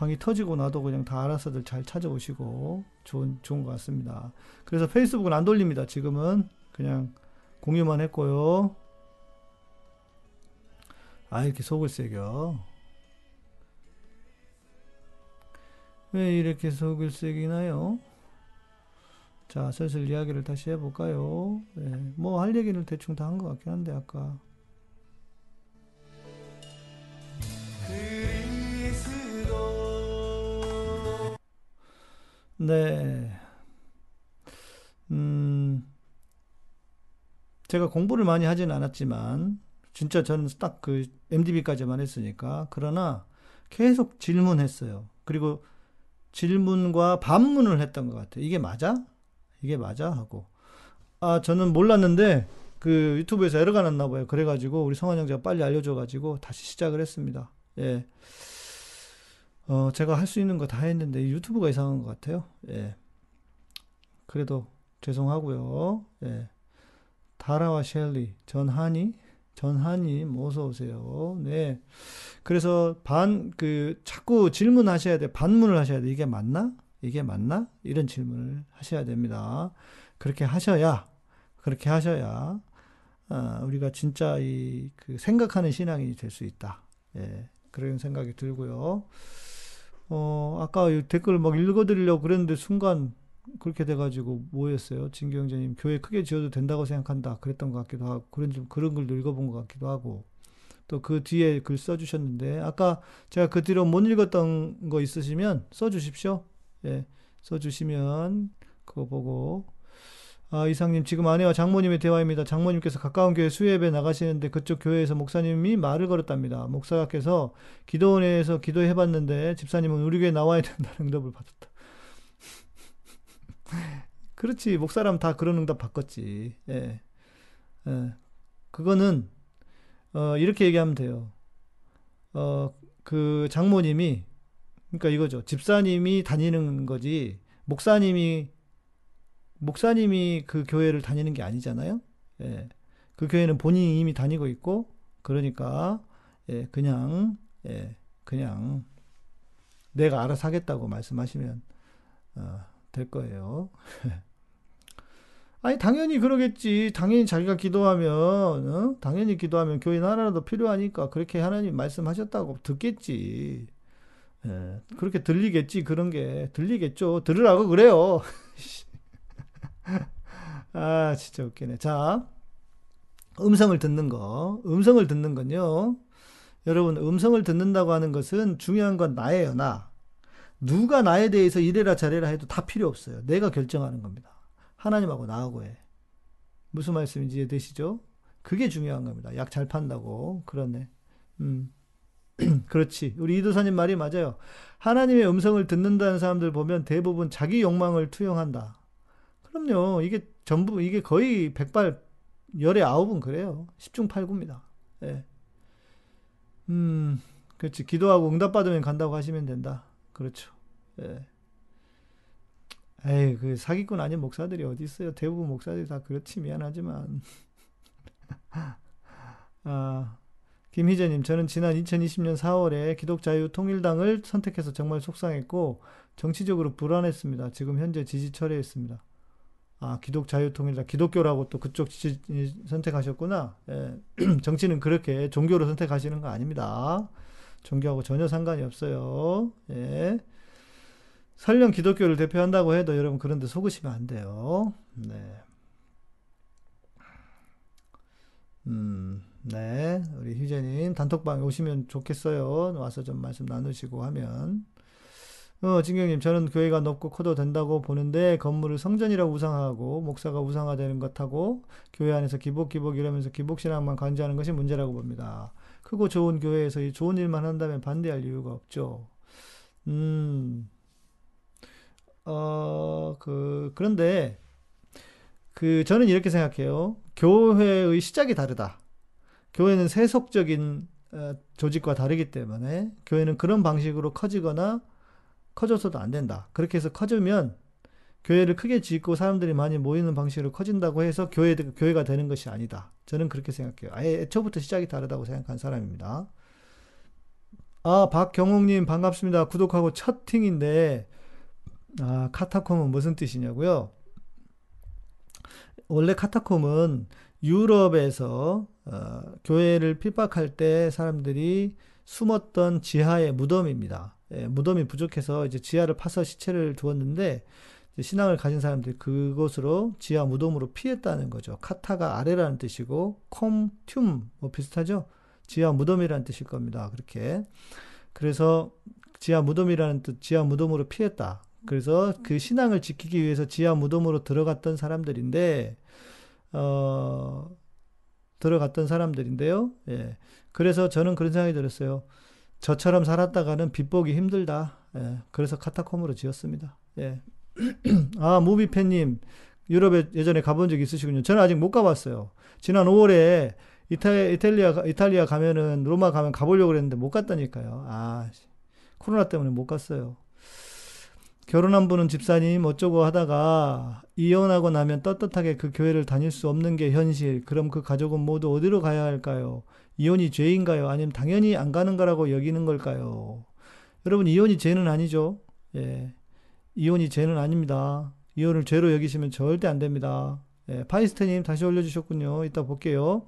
방이 터지고 나도 그냥 다 알아서들 잘 찾아오시고 좋은 좋은 것 같습니다. 그래서 페이스북은 안 돌립니다. 지금은 그냥 공유만 했고요. 아 이렇게 속을 새겨. 왜 이렇게 속을 새기나요? 자, 슬슬 이야기를 다시 해볼까요? 네, 뭐할 얘기는 대충 다 한 것 같긴 한데 아까 네. 음, 제가 공부를 많이 하진 않았지만, 진짜 저는 딱 그 MDB까지만 했으니까, 그러나 계속 질문했어요. 그리고 질문과 반문을 했던 것 같아요. 이게 맞아? 이게 맞아? 하고. 아, 저는 몰랐는데, 그 유튜브에서 에러가 났나 봐요. 그래가지고, 우리 성환 형제가 빨리 알려줘가지고, 다시 시작을 했습니다. 예. 어, 제가 할 수 있는 거 다 했는데 유튜브가 이상한 것 같아요. 예. 그래도 죄송하고요. 예. 다라와 셸리, 전하니, 전하님 어서 오세요. 네. 그래서 반 그 자꾸 질문하셔야 돼. 반문을 하셔야 돼. 이게 맞나? 이게 맞나? 이런 질문을 하셔야 됩니다. 그렇게 하셔야 그렇게 하셔야 아, 우리가 진짜 이 그 생각하는 신앙이 될 수 있다. 예. 그런 생각이 들고요. 어, 아까 이 댓글 막 읽어드리려고 그랬는데 순간 그렇게 돼가지고 뭐였어요? 형제님 교회 크게 지어도 된다고 생각한다 그랬던 것 같기도 하고 그런 좀 그런 글도 읽어본 것 같기도 하고 또 그 뒤에 글 써주셨는데 아까 제가 그 뒤로 못 읽었던 거 있으시면 써주십시오. 예, 써주시면 그거 보고 아, 이상님, 지금 아내와 장모님의 대화입니다. 장모님께서 가까운 교회 수예배 나가시는데 그쪽 교회에서 목사님이 말을 걸었답니다. 목사께서 기도원에서 기도해봤는데 집사님은 우리 교회 나와야 된다는 응답을 받았다. 그렇지, 목사람 다 그런 응답 받겠지. 예. 예. 그거는, 어, 이렇게 얘기하면 돼요. 어, 그 장모님이, 그러니까 이거죠. 집사님이 다니는 거지, 목사님이 목사님이 그 교회를 다니는 게 아니잖아요. 예. 그 교회는 본인이 이미 다니고 있고, 그러니까, 예, 그냥, 예, 그냥, 내가 알아서 하겠다고 말씀하시면, 어, 될 거예요. 아니, 당연히 그러겠지. 당연히 자기가 기도하면, 어? 당연히 기도하면 교회 하나라도 필요하니까 그렇게 하나님 말씀하셨다고 듣겠지. 예, 그렇게 들리겠지. 그런 게. 들리겠죠. 들으라고 그래요. 아, 진짜 웃기네. 자, 음성을 듣는 거. 음성을 듣는 건요. 여러분, 음성을 듣는다고 하는 것은 중요한 건 나예요, 나. 누가 나에 대해서 이래라 저래라 해도 다 필요 없어요. 내가 결정하는 겁니다. 하나님하고 나하고 해. 무슨 말씀인지 이해되시죠? 그게 중요한 겁니다. 약 잘 판다고. 그렇네. 음. 그렇지. 우리 이도사님 말이 맞아요. 하나님의 음성을 듣는다는 사람들 보면 대부분 자기 욕망을 투영한다. 그럼요. 이게 전부, 이게 거의 백발, 열의 아홉은 그래요. 10중 8구입니다. 예. 음, 그렇지. 기도하고 응답받으면 간다고 하시면 된다. 그렇죠. 예. 에이, 그 사기꾼 아닌 목사들이 어디 있어요? 대부분 목사들이 다 그렇지. 미안하지만. 아, 김희재님, 저는 지난 2020년 4월에 기독자유통일당을 선택해서 정말 속상했고, 정치적으로 불안했습니다. 지금 현재 지지 철회했습니다. 아, 기독 자유통일당, 기독교라고 또 그쪽 지지 선택하셨구나. 예, 정치는 그렇게 종교로 선택하시는 거 아닙니다. 종교하고 전혀 상관이 없어요. 예. 설령 기독교를 대표한다고 해도 여러분 그런데 속으시면 안 돼요. 네. 음, 네. 우리 희재님 단톡방에 오시면 좋겠어요. 와서 좀 말씀 나누시고 하면. 어, 진경님, 저는 교회가 높고 커도 된다고 보는데 건물을 성전이라고 우상하고 목사가 우상화되는 것하고 교회 안에서 기복 기복 이러면서 기복신앙만 간주하는 것이 문제라고 봅니다. 크고 좋은 교회에서 이 좋은 일만 한다면 반대할 이유가 없죠. 음, 어, 그, 그런데 그 저는 이렇게 생각해요. 교회의 시작이 다르다. 교회는 세속적인 어, 조직과 다르기 때문에 교회는 그런 방식으로 커지거나 커져서도 안 된다. 그렇게 해서 커지면 교회를 크게 짓고 사람들이 많이 모이는 방식으로 커진다고 해서 교회, 교회가 되는 것이 아니다. 저는 그렇게 생각해요. 아예 애초부터 시작이 다르다고 생각한 사람입니다. 아, 박경옥님 반갑습니다. 구독하고 첫 팅인데, 아, 카타콤은 무슨 뜻이냐고요? 원래 카타콤은 유럽에서 어, 교회를 핍박할 때 사람들이 숨었던 지하의 무덤입니다. 예, 무덤이 부족해서 이제 지하를 파서 시체를 두었는데 신앙을 가진 사람들이 그곳으로 지하 무덤으로 피했다는 거죠. 카타가 아래라는 뜻이고 콤, 튠 뭐 비슷하죠? 지하 무덤이라는 뜻일 겁니다. 그렇게. 그래서 지하 무덤이라는 뜻, 지하 무덤으로 피했다. 그래서 그 신앙을 지키기 위해서 지하 무덤으로 들어갔던 사람들인데, 어, 들어갔던 사람들인데요. 예. 그래서 저는 그런 생각이 들었어요. 저처럼 살았다가는 빚보기 힘들다. 예. 그래서 카타콤으로 지었습니다. 예. 아, 무비팬님, 유럽에 예전에 가본 적 있으시군요. 저는 아직 못 가봤어요. 지난 5월에 이타, 이탈리아, 이탈리아 가면은, 로마 가면 가보려고 그랬는데 못 갔다니까요. 아, 코로나 때문에 못 갔어요. 결혼 한 분은 집사님 어쩌고 하다가 이혼하고 나면 떳떳하게 그 교회를 다닐 수 없는 게 현실. 그럼 그 가족은 모두 어디로 가야 할까요? 이혼이 죄인가요? 아니면 당연히 안 가는 거라고 여기는 걸까요? 여러분, 이혼이 죄는 아니죠. 예. 이혼이 죄는 아닙니다. 이혼을 죄로 여기시면 절대 안 됩니다. 예. 파이스트님 다시 올려주셨군요. 이따 볼게요.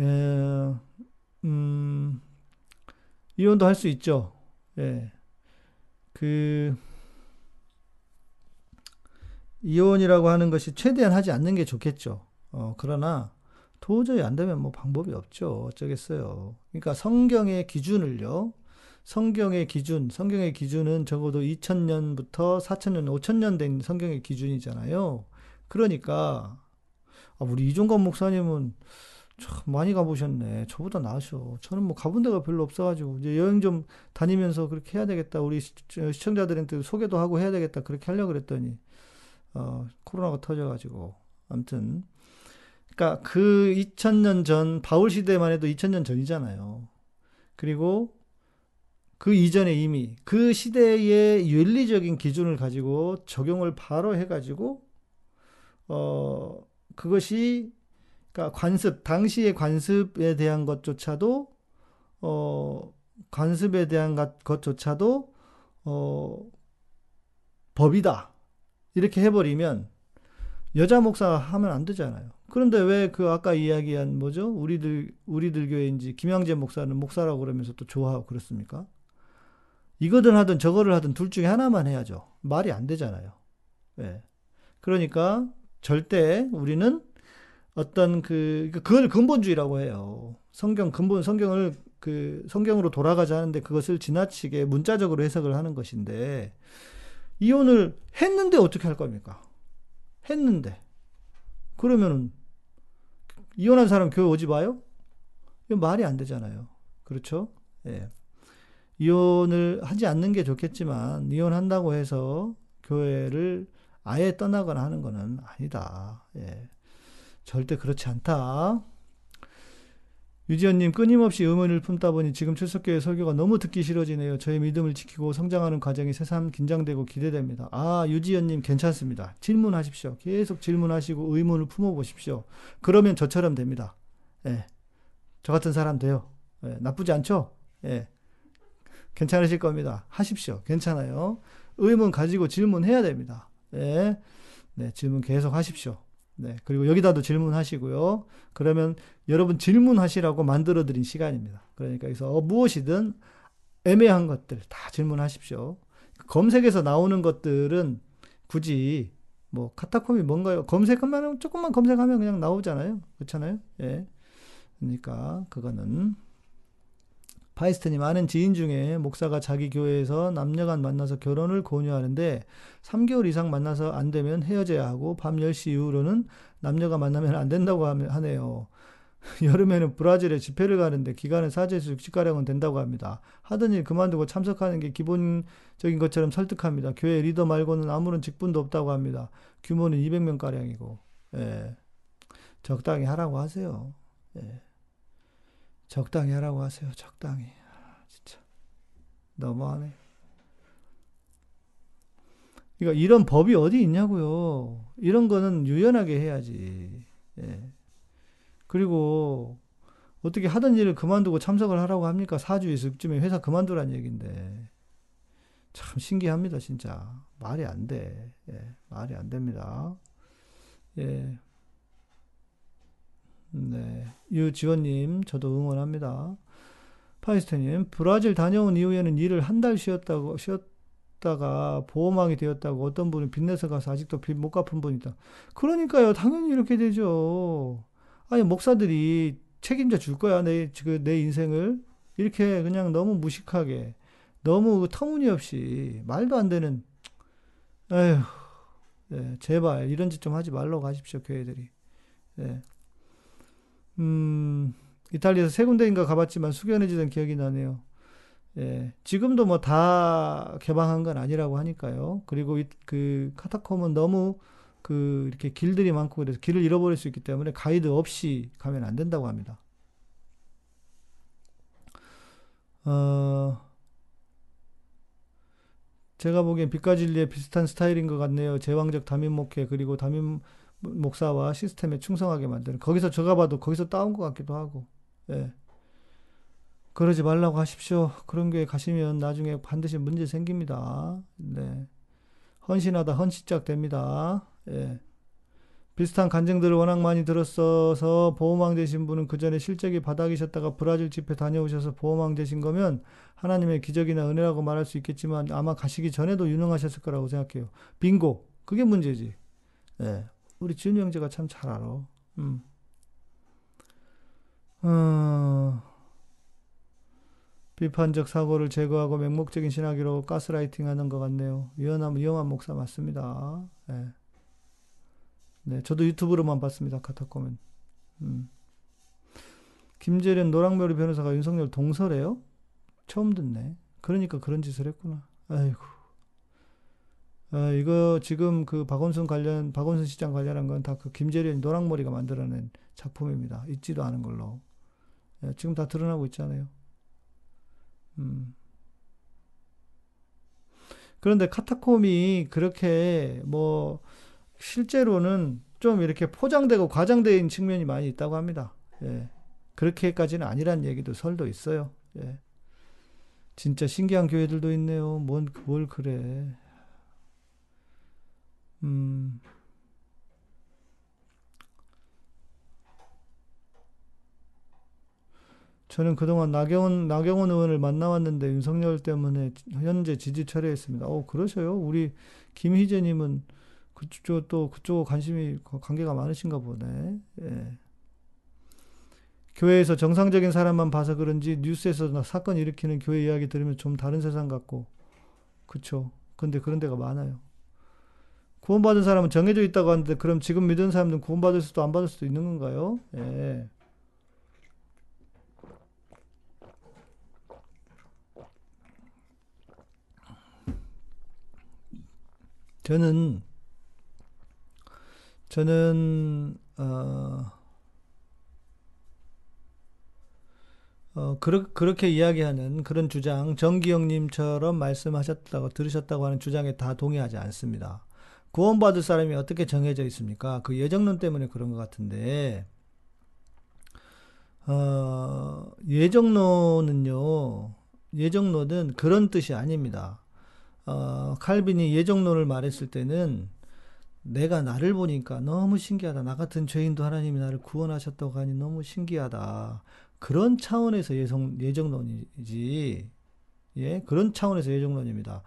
예. 음, 이혼도 할 수 있죠. 예. 그 이혼이라고 하는 것이 최대한 하지 않는 게 좋겠죠. 어, 그러나 도저히 안 되면 뭐 방법이 없죠. 어쩌겠어요. 그러니까 성경의 기준을요. 성경의 기준, 성경의 기준은 적어도 2000년부터 4000년, 5000년 된 성경의 기준이잖아요. 그러니까 아, 우리 이종관 목사님은 참 많이 가보셨네. 저보다 나으셔. 저는 뭐 가본 데가 별로 없어가지고 이제 여행 좀 다니면서 그렇게 해야 되겠다. 우리 시- 시청자들한테 소개도 하고 해야 되겠다. 그렇게 하려고 그랬더니 어, 코로나가 터져가지고 아무튼 그러니까 그 2000년 전 바울 시대만 해도 2000년 전이잖아요. 그리고 그 이전에 이미 그 시대의 윤리적인 기준을 가지고 적용을 바로 해가지고 어 그것이 그러니까 관습 당시의 관습에 대한 것조차도 어 관습에 대한 것- 것조차도 어 법이다 이렇게 해버리면 여자 목사 하면 안 되잖아요. 그런데 왜 그 아까 이야기한 뭐죠? 우리들 우리들 교회인지 김양재 목사는 목사라고 그러면서 또 좋아하고 그렇습니까? 이거든 하든 저거를 하든 둘 중에 하나만 해야죠. 말이 안 되잖아요. 예. 그러니까 절대 우리는 어떤 그 그걸 근본주의라고 해요. 성경 근본 성경을 그 성경으로 돌아가자 하는데 그것을 지나치게 문자적으로 해석을 하는 것인데 이혼을 했는데 어떻게 할 겁니까? 했는데 그러면은 이혼한 사람 교회 오지 마요? 이거 말이 안 되잖아요. 그렇죠? 예. 이혼을 하지 않는 게 좋겠지만 이혼한다고 해서 교회를 아예 떠나거나 하는 거는 아니다. 예. 절대 그렇지 않다. 유지연님 끊임없이 의문을 품다 보니 지금 출석교회 설교가 너무 듣기 싫어지네요. 저의 믿음을 지키고 성장하는 과정이 새삼 긴장되고 기대됩니다. 아 유지연님 괜찮습니다. 질문하십시오. 계속 질문하시고 의문을 품어보십시오. 그러면 저처럼 됩니다. 예, 저 같은 사람 돼요. 예, 나쁘지 않죠? 예, 괜찮으실 겁니다. 하십시오. 괜찮아요. 의문 가지고 질문해야 됩니다. 예, 네, 질문 계속 하십시오. 네, 그리고 여기다도 질문하시고요. 그러면 여러분 질문하시라고 만들어 드린 시간입니다. 그러니까 여기서 어, 무엇이든 애매한 것들 다 질문하십시오. 검색에서 나오는 것들은 굳이 뭐 카타콤이 뭔가요? 검색하면 조금만 검색하면 그냥 나오잖아요. 그렇잖아요. 예. 그러니까 그거는 파이스트님 아는 지인 중에 목사가 자기 교회에서 남녀간 만나서 결혼을 권유하는데 3개월 이상 만나서 안 되면 헤어져야 하고 밤 10시 이후로는 남녀가 만나면 안 된다고 하네요. 여름에는 브라질에 집회를 가는데 기간은 4제에서 60가량은 된다고 합니다. 하던 일 그만두고 참석하는 게 기본적인 것처럼 설득합니다. 교회 리더 말고는 아무런 직분도 없다고 합니다. 규모는 200명가량이고, 예. 적당히 하라고 하세요. 예. 적당히 하라고 하세요. 적당히. 아, 진짜. 너무하네. 그러니까 이런 법이 어디 있냐고요. 이런 거는 유연하게 해야지. 예. 그리고 어떻게 하던 일을 그만두고 참석을 하라고 합니까? 4주에서 6주면 회사 그만두란 얘기인데. 참 신기합니다, 진짜. 말이 안 돼. 예, 말이 안 됩니다. 예. 네. 유지원님, 저도 응원합니다. 파이스터님, 브라질 다녀온 이후에는 일을 한 달 쉬었다고, 쉬었다가 보호망이 되었다고 어떤 분은 빚내서 가서 아직도 빚 못 갚은 분이 있다. 그러니까요, 당연히 이렇게 되죠. 아니, 목사들이 책임져 줄 거야, 내, 그, 내 인생을. 이렇게 그냥 너무 무식하게, 너무 터무니없이, 말도 안 되는, 에휴, 예, 제발, 이런 짓 좀 하지 말라고 가십시오, 교회들이. 예. 음, 이탈리아에서 세 군데인가 가봤지만 숙연해지던 기억이 나네요. 예, 지금도 뭐 다 개방한 건 아니라고 하니까요. 그리고 이, 그 카타콤은 너무 그 이렇게 길들이 많고 그래서 길을 잃어버릴 수 있기 때문에 가이드 없이 가면 안 된다고 합니다. 어, 제가 보기엔 빛과 진리의 비슷한 스타일인 것 같네요. 제왕적 담임 목회 그리고 담임 목사와 시스템에 충성하게 만드는 거기서 제가 봐도 거기서 따온 것 같기도 하고 예. 그러지 말라고 하십시오. 그런 교회 가시면 나중에 반드시 문제 생깁니다. 네. 헌신하다 헌신짝 됩니다. 예. 비슷한 간증들을 워낙 많이 들었어서 보호망 되신 분은 그 전에 실적이 바닥이셨다가 브라질 집회 다녀오셔서 보호망 되신 거면 하나님의 기적이나 은혜라고 말할 수 있겠지만 아마 가시기 전에도 유능하셨을 거라고 생각해요. 빙고. 그게 문제지. 예. 우리 지훈이 형제가 참 잘 알아. 음. 어, 비판적 사고를 제거하고 맹목적인 신학으로 가스라이팅 하는 것 같네요. 위험한, 위험한 목사 맞습니다. 예. 네, 저도 유튜브로만 봤습니다. 카타콤은. 음. 김재련 노랑머리 변호사가 윤석열 동서래요? 처음 듣네. 그러니까 그런 짓을 했구나. 아이고. 아, 이거 지금 그 박원순 관련, 박원순 시장 관련한 건 다 그 김재련 노랑머리가 만들어낸 작품입니다. 있지도 않은 걸로. 예, 지금 다 드러나고 있잖아요. 음. 그런데 카타콤이 그렇게 뭐 실제로는 좀 이렇게 포장되고 과장된 측면이 많이 있다고 합니다. 예. 그렇게까지는 아니란 얘기도 설도 있어요. 예. 진짜 신기한 교회들도 있네요. 뭔, 뭘 그래. 음. 저는 그동안 나경원, 나경원 의원을 만나왔는데 윤석열 때문에 현재 지지 철회했습니다. 어, 그러셔요? 우리 김희재님은 그쪽 또 그쪽 관심이 관계가 많으신가 보네. 예. 교회에서 정상적인 사람만 봐서 그런지 뉴스에서 사건 일으키는 교회 이야기 들으면 좀 다른 세상 같고 그쵸. 근데 그런 데가 많아요. 구원받은 사람은 정해져 있다고 하는데 그럼 지금 믿은 사람들은 구원받을 수도 안 받을 수도 있는 건가요? 예. 저는 저는 어, 어 그러, 그렇게 이야기하는 그런 주장 정기영님처럼 말씀하셨다고 들으셨다고 하는 주장에 다 동의하지 않습니다. 구원받을 사람이 어떻게 정해져 있습니까? 그 예정론 때문에 그런 것 같은데 어, 예정론은요 예정론은 그런 뜻이 아닙니다. 어, 칼빈이 예정론을 말했을 때는 내가 나를 보니까 너무 신기하다. 나 같은 죄인도 하나님이 나를 구원하셨다고 하니 너무 신기하다. 그런 차원에서 예정, 예정론이지. 예, 그런 차원에서 예정론입니다.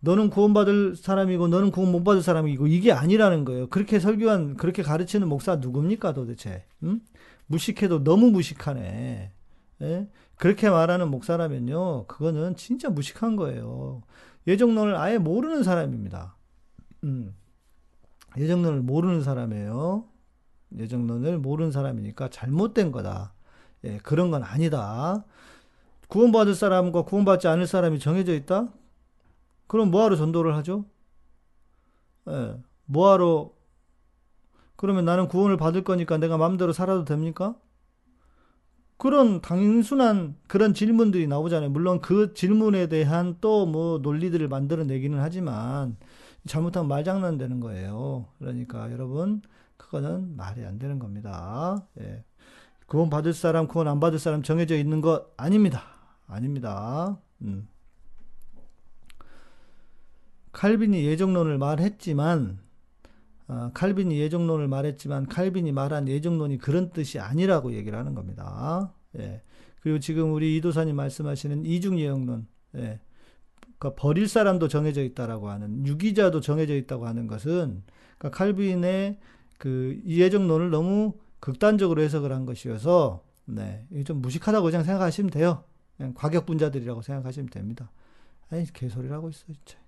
너는 구원받을 사람이고 너는 구원 못 받을 사람이고 이게 아니라는 거예요. 그렇게 설교한 그렇게 가르치는 목사 누굽니까 도대체? 음? 무식해도 너무 무식하네. 예? 그렇게 말하는 목사라면요, 그거는 진짜 무식한 거예요. 예정론을 아예 모르는 사람입니다. 음. 예정론을 모르는 사람이에요. 예정론을 모르는 사람이니까 잘못된 거다. 예, 그런 건 아니다. 구원받을 사람과 구원받지 않을 사람이 정해져 있다? 그럼 뭐하러 전도를 하죠? 예, 뭐하러, 그러면 나는 구원을 받을 거니까 내가 마음대로 살아도 됩니까? 그런 단순한 그런 질문들이 나오잖아요. 물론 그 질문에 대한 또 뭐 논리들을 만들어내기는 하지만 잘못하면 말장난 되는 거예요. 그러니까 여러분 그거는 말이 안 되는 겁니다. 예. 구원 받을 사람, 구원 안 받을 사람 정해져 있는 것 아닙니다. 아닙니다. 음. 칼빈이 예정론을 말했지만 어, 칼빈이 예정론을 말했지만 칼빈이 말한 예정론이 그런 뜻이 아니라고 얘기를 하는 겁니다. 예. 그리고 지금 우리 이도사님 말씀하시는 이중 예정론, 예. 그러니까 버릴 사람도 정해져 있다라고 하는 유기자도 정해져 있다고 하는 것은 그러니까 칼빈의 그 예정론을 너무 극단적으로 해석을 한 것이어서 네, 좀 무식하다고 그냥 생각하시면 돼요. 그냥 과격분자들이라고 생각하시면 됩니다. 아니 개소리라고 있어 진짜.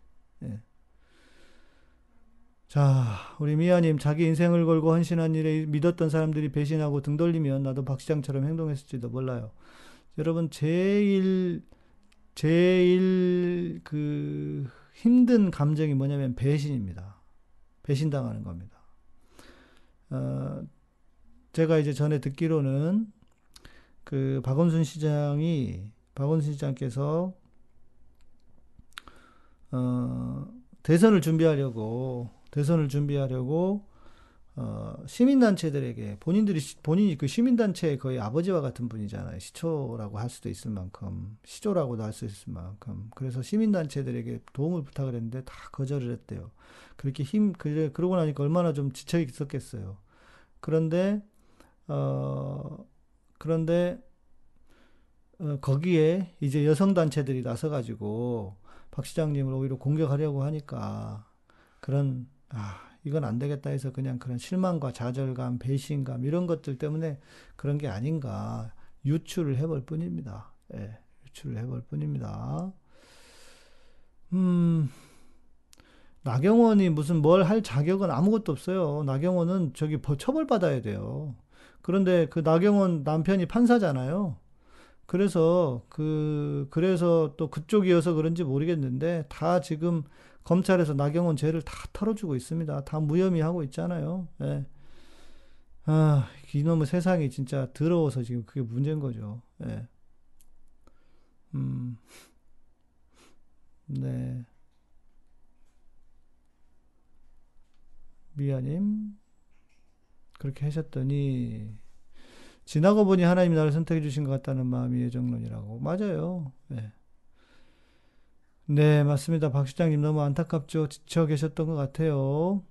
예. 자, 우리 미아님, 자기 인생을 걸고 헌신한 일에 믿었던 사람들이 배신하고 등 돌리면 나도 박 시장처럼 행동했을지도 몰라요. 여러분, 제일, 제일 그 힘든 감정이 뭐냐면 배신입니다. 배신당하는 겁니다. 어, 제가 이제 전에 듣기로는 그 박원순 시장이, 박원순 시장께서 어, 대선을 준비하려고 대선을 준비하려고 어, 시민단체들에게 본인들이 시- 본인이 그 시민단체의 거의 아버지와 같은 분이잖아요. 시초라고 할 수도 있을 만큼 시조라고도 할 수 있을 만큼 그래서 시민단체들에게 도움을 부탁을 했는데 다 거절을 했대요. 그렇게 힘 그래 그러고 나니까 얼마나 좀 지쳐 있었겠어요. 그런데 어 그런데 어, 거기에 이제 여성 단체들이 나서 가지고 박 시장님을 오히려 공격하려고 하니까 그런 아 이건 안 되겠다 해서 그냥 그런 실망과 좌절감, 배신감 이런 것들 때문에 그런 게 아닌가 유추를 해볼 뿐입니다. 예, 유추를 해볼 뿐입니다. 음, 나경원이 무슨 뭘 할 자격은 아무것도 없어요. 나경원은 저기 버- 처벌받아야 돼요. 그런데 그 나경원 남편이 판사잖아요. 그래서 그 그래서 또 그쪽이어서 그런지 모르겠는데 다 지금 검찰에서 나경원 죄를 다 털어주고 있습니다. 다 무혐의 하고 있잖아요. 예. 아, 이놈의 세상이 진짜 더러워서 지금 그게 문제인 거죠. 예. 음, 네. 미아님, 그렇게 하셨더니, 지나고 보니 하나님이 나를 선택해 주신 것 같다는 마음이 예정론이라고. 맞아요. 예. 네, 맞습니다. 박 시장님 너무 안타깝죠. 지쳐 계셨던 것 같아요.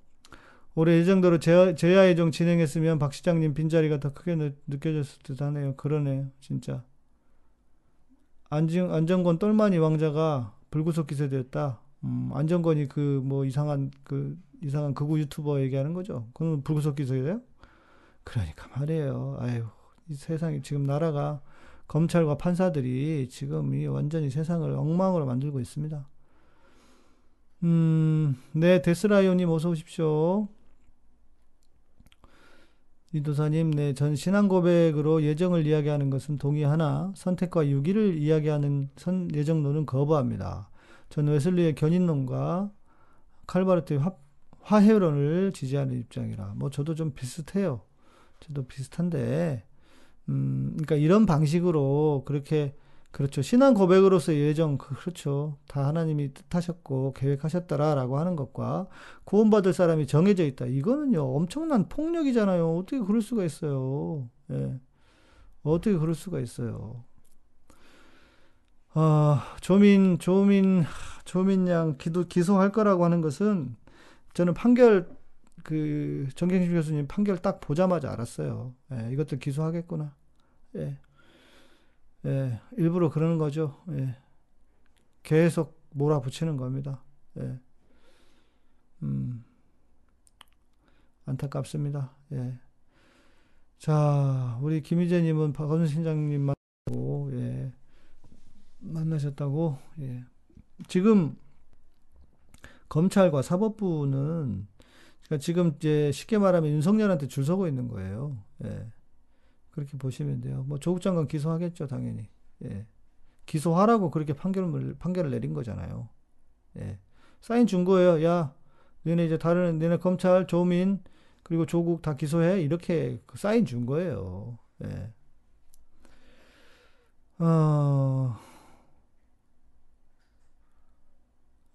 올해 제야, 제야 예정 진행했으면 박 시장님 빈자리가 더 크게 느, 느껴졌을 듯 하네요. 그러네요. 진짜. 안정, 안정권 똘마니 왕자가 불구속 기소되었다. 음, 안정권이 그 뭐 이상한 그 이상한 극우 유튜버 얘기하는 거죠. 그건 불구속 기소예요? 그러니까 말이에요. 아유, 이 세상이 지금 나라가 검찰과 판사들이 지금 이 완전히 세상을 엉망으로 만들고 있습니다. 음, 네, 데스라이오님 어서 오십시오. 이도사님, 네, 전 신앙 고백으로 예정을 이야기하는 것은 동의하나 선택과 유기를 이야기하는 선 예정론은 거부합니다. 전 웨슬리의 견인론과 칼바르트의 화, 화해론을 지지하는 입장이라 뭐 저도 좀 비슷해요. 저도 비슷한데 음, 그러니까 이런 방식으로 그렇게 그렇죠. 신앙 고백으로서 예정 그- 그렇죠. 다 하나님이 뜻하셨고 계획하셨다라고 하는 것과 구원받을 사람이 정해져 있다. 이거는요. 엄청난 폭력이잖아요. 어떻게 그럴 수가 있어요. 예. 어떻게 그럴 수가 있어요. 아, 조민 조민 조민 양 기도 기소할 거라고 하는 것은 저는 판결 그 정경심 교수님 판결 딱 보자마자 알았어요. 예, 이것도 기소하겠구나. 예. 예, 일부러 그러는 거죠. 예. 계속 몰아붙이는 겁니다. 예. 음, 안타깝습니다. 예. 자, 우리 김희재 님은 박원순 신장님 만나고, 예. 만나셨다고, 예. 지금 검찰과 사법부는 그러니까 지금 이제 쉽게 말하면 윤석열한테 줄 서고 있는 거예요. 예. 그렇게 보시면 돼요. 뭐 조국 장관 기소하겠죠, 당연히. 예. 기소하라고 그렇게 판결을 판결을 내린 거잖아요. 예. 사인 준 거예요. 야, 너네 이제 다른 너네 검찰, 조민 그리고 조국 다 기소해 이렇게 그 사인 준 거예요. 예. 어,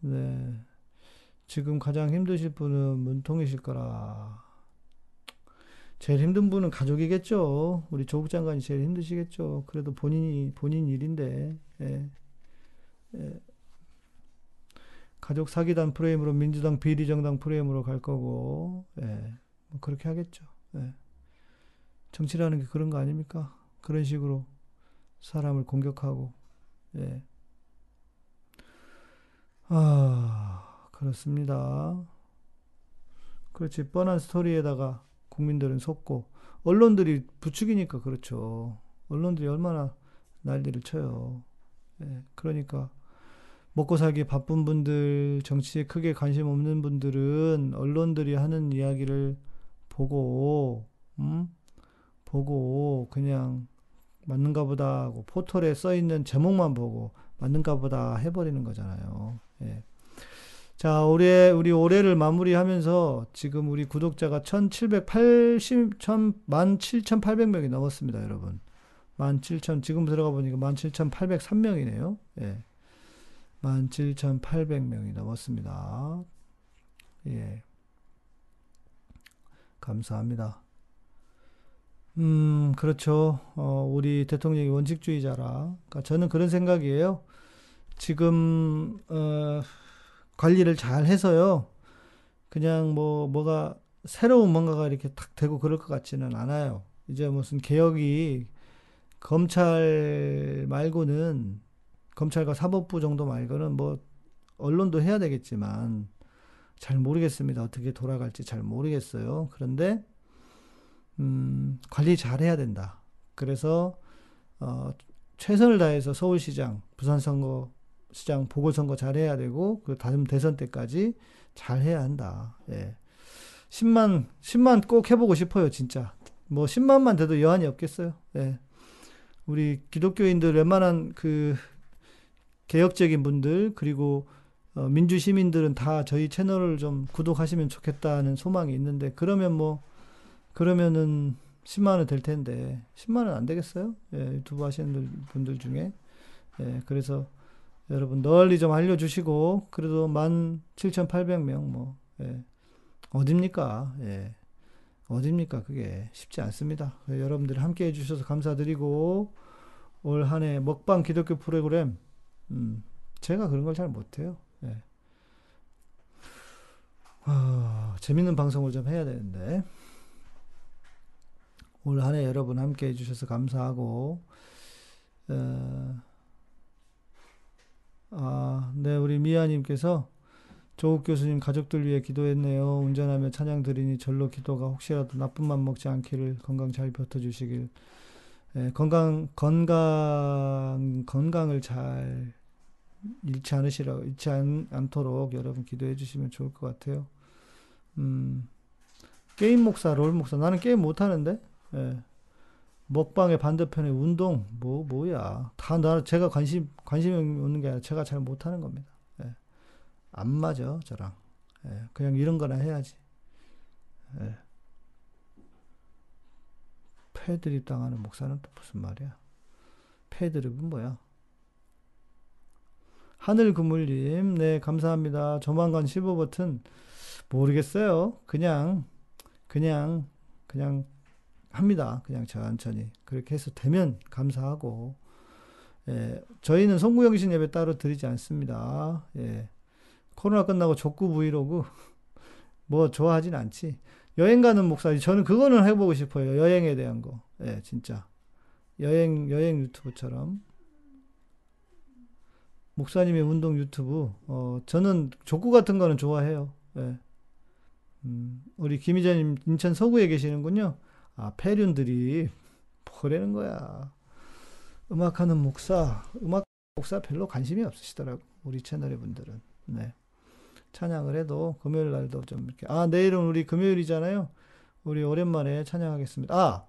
네. 지금 가장 힘드실 분은 문통이실 거라. 제일 힘든 분은 가족이겠죠. 우리 조국 장관이 제일 힘드시겠죠. 그래도 본인이 본인 일인데. 예. 예. 가족 사기단 프레임으로 민주당 비리 정당 프레임으로 갈 거고. 예. 뭐 그렇게 하겠죠. 예. 정치라는 게 그런 거 아닙니까? 그런 식으로 사람을 공격하고. 예. 아, 그렇습니다. 그렇지. 뻔한 스토리에다가 국민들은 속고 언론들이 부추기니까 그렇죠. 언론들이 얼마나 난리를 쳐요. 예, 그러니까 먹고 살기 바쁜 분들, 정치에 크게 관심 없는 분들은 언론들이 하는 이야기를 보고, 음? 보고 그냥 맞는가 보다 하고 포털에 써 있는 제목만 보고 맞는가 보다 해버리는 거잖아요. 예. 자, 올해, 우리 올해를 마무리하면서 지금 우리 구독자가 1780, 17,800명이 넘었습니다, 여러분. 17,000, 지금 들어가 보니까 17,803명이네요. 예. 17,800명이 넘었습니다. 예. 감사합니다. 음, 그렇죠. 어, 우리 대통령이 원칙주의자라. 그러니까 저는 그런 생각이에요. 지금, 어, 관리를 잘 해서요. 그냥 뭐, 뭐가, 새로운 뭔가가 이렇게 탁 되고 그럴 것 같지는 않아요. 이제 무슨 개혁이 검찰 말고는, 검찰과 사법부 정도 말고는 뭐, 언론도 해야 되겠지만, 잘 모르겠습니다. 어떻게 돌아갈지 잘 모르겠어요. 그런데, 음, 관리 잘 해야 된다. 그래서, 어, 최선을 다해서 서울시장, 부산선거, 시장 보궐선거 잘 해야 되고, 그 다음 대선 때까지 잘 해야 한다. 예. 10만, 10만 꼭 해보고 싶어요, 진짜. 뭐, 10만만 돼도 여한이 없겠어요. 예. 우리 기독교인들 웬만한 그 개혁적인 분들, 그리고 어, 민주 시민들은 다 저희 채널을 좀 구독하시면 좋겠다는 소망이 있는데, 그러면 뭐, 그러면은 10만 원 될 텐데, 10만 원 안 되겠어요? 예, 유튜브 하시는 분들 중에. 예, 그래서 여러분 널리 좀 알려주시고, 그래도 17,800명, 뭐, 예, 어딥니까? 예, 어딥니까? 그게 쉽지 않습니다. 여러분들 함께 해주셔서 감사드리고, 올 한 해 먹방 기독교 프로그램, 음, 제가 그런 걸 잘 못해요. 예. 아, 재밌는 방송을 좀 해야 되는데. 올 한 해 여러분 함께 해주셔서 감사하고, 어, 아, 네, 우리 미아님께서 조욱 교수님 가족들 위해 기도했네요. 운전하며 찬양 드리니 절로 기도가 혹시라도 나쁜 맘 먹지 않기를 건강 잘 버텨주시길. 예, 건강, 건강, 건강을 잘 잃지 않으시라, 잃지 않, 않도록 여러분 기도해 주시면 좋을 것 같아요. 음, 게임 목사, 롤 목사. 나는 게임 못 하는데? 예. 먹방의 반대편에 운동, 뭐, 뭐야. 다 나, 제가 관심, 관심이 없는 게 아니라 제가 잘 못하는 겁니다. 예. 안 맞아, 저랑. 예. 그냥 이런 거나 해야지. 예. 패드립 당하는 목사는 또 무슨 말이야? 패드립은 뭐야? 하늘 그물님, 네, 감사합니다. 조만간 15버튼, 모르겠어요. 그냥, 그냥, 그냥 합니다. 그냥 천천히. 그렇게 해서 되면 감사하고, 예, 저희는 송구영신 예배 따로 드리지 않습니다. 예, 코로나 끝나고 족구 브이로그, 뭐 좋아하진 않지. 여행 가는 목사, 저는 그거는 해보고 싶어요. 여행에 대한 거. 예, 진짜. 여행, 여행 유튜브처럼. 목사님의 운동 유튜브, 어, 저는 족구 같은 거는 좋아해요. 예. 음, 우리 김희자님 인천 서구에 계시는군요. 아, 폐륜들이 뭐라는 거야. 음악하는 목사, 음악 목사 별로 관심이 없으시더라고. 우리 채널의 분들은. 네. 찬양을 해도 금요일 날도 좀 이렇게. 아, 내일은 우리 금요일이잖아요. 우리 오랜만에 찬양하겠습니다. 아,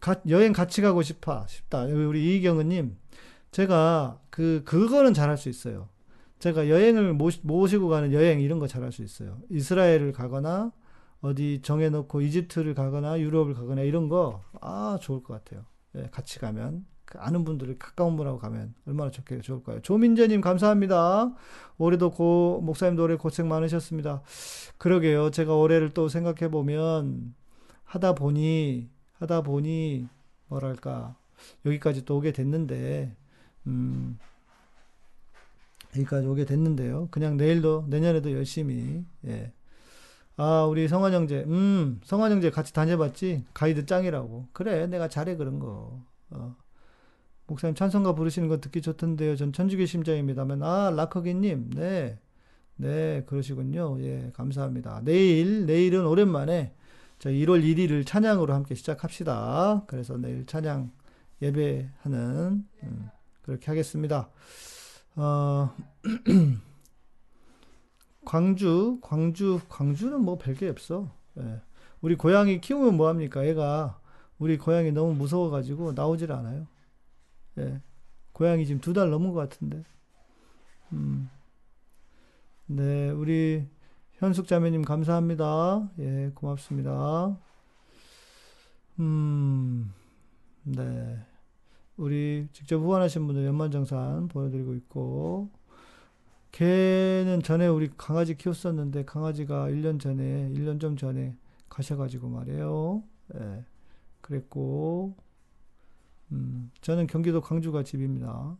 가- 여행 같이 가고 싶어. 싶다. 우리 이경은님. 제가 그, 그거는 잘할 수 있어요. 제가 여행을 모시, 모시고 가는 여행 이런 거 잘할 수 있어요. 이스라엘을 가거나 어디 정해놓고 이집트를 가거나 유럽을 가거나 이런 거, 아, 좋을 것 같아요. 예, 같이 가면. 그 아는 분들이 가까운 분하고 가면 얼마나 좋게 좋을까요? 조민재님 감사합니다. 올해도 고, 목사님도 올해 고생 많으셨습니다. 그러게요. 제가 올해를 또 생각해 보면 하다 보니, 하다 보니, 뭐랄까, 여기까지 또 오게 됐는데, 음, 여기까지 오게 됐는데요. 그냥 내일도, 내년에도 열심히, 예. 아, 우리 성환 형제, 음, 성환 형제 같이 다녀봤지? 가이드 짱이라고. 그래, 내가 잘해, 그런 거. 어. 목사님 찬송가 부르시는 거 듣기 좋던데요. 전 천주교 심장입니다만, 아, 라커기님, 네. 네, 그러시군요. 예, 감사합니다. 내일, 내일은 오랜만에 저희 1월 1일을 찬양으로 함께 시작합시다. 그래서 내일 찬양 예배하는, 음, 그렇게 하겠습니다. 어, 광주, 광주, 광주는 뭐 별게 없어. 예. 우리 고양이 키우면 뭐합니까? 애가 우리 고양이 너무 무서워가지고 나오질 않아요. 예. 고양이 지금 두 달 넘은 것 같은데. 음. 네, 우리 현숙 자매님 감사합니다. 예, 고맙습니다. 음, 네. 우리 직접 후원하신 분들 연말정산 보여드리고 있고, 개는 전에 우리 강아지 키웠었는데, 강아지가 1년 전에, 1년 좀 전에 가셔가지고 말이에요. 예, 그랬고, 음, 저는 경기도 광주가 집입니다.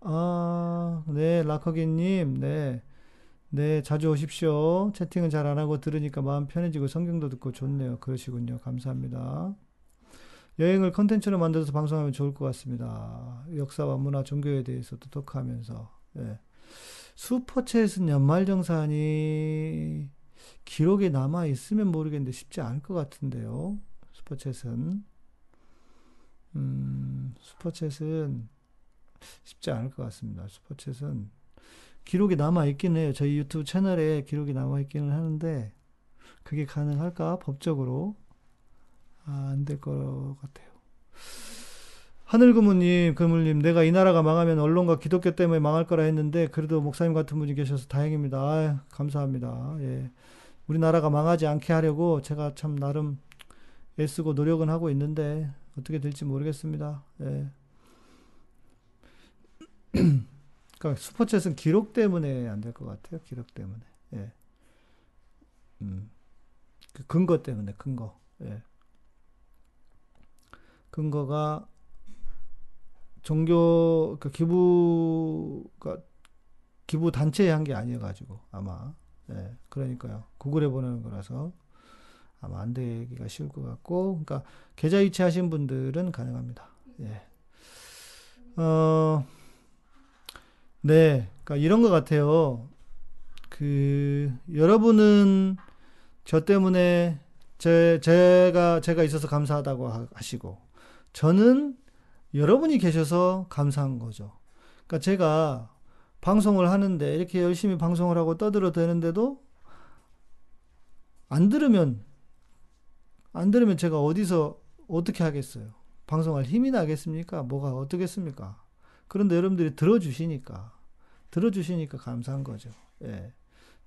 아, 네, 라커기님, 네. 네, 자주 오십시오. 채팅은 잘 안 하고 들으니까 마음 편해지고 성경도 듣고 좋네요. 그러시군요. 감사합니다. 여행을 컨텐츠로 만들어서 방송하면 좋을 것 같습니다. 역사와 문화, 종교에 대해서도 토크하면서. 예. 슈퍼챗은 연말정산이 기록에 남아 있으면 모르겠는데 쉽지 않을 것 같은데요. 슈퍼챗은. 음, 슈퍼챗은 쉽지 않을 것 같습니다. 슈퍼챗은 기록이 남아 있긴 해요. 저희 유튜브 채널에 기록이 남아 있기는 하는데 그게 가능할까? 법적으로 아, 안될 것 같아요. 하늘구무님, 그물님, 내가 이 나라가 망하면 언론과 기독교 때문에 망할 거라 했는데 그래도 목사님 같은 분이 계셔서 다행입니다. 아, 감사합니다. 예. 우리나라가 망하지 않게 하려고 제가 참 나름 애쓰고 노력은 하고 있는데 어떻게 될지 모르겠습니다. 예. 그러니까 슈퍼챗은 기록 때문에 안 될 것 같아요. 기록 때문에. 예. 음. 그 근거 때문에 근거. 예. 근거가 종교 그 기부가 기부 단체에 한 게 아니어 가지고 아마 예. 그러니까요. 구글에 보내는 거라서 아마 안 되기가 쉬울 것 같고, 그러니까 계좌 이체하신 분들은 가능합니다. 예. 어. 네, 그러니까 이런 것 같아요. 그 여러분은 저 때문에 제 제가 제가 있어서 감사하다고 하- 하시고 저는 여러분이 계셔서 감사한 거죠. 그러니까 제가 방송을 하는데 이렇게 열심히 방송을 하고 떠들어 대는데도 안 들으면 안 들으면 제가 어디서 어떻게 하겠어요? 방송할 힘이 나겠습니까? 뭐가 어떻겠습니까? 그런데 여러분들이 들어주시니까, 들어주시니까 감사한 거죠. 예.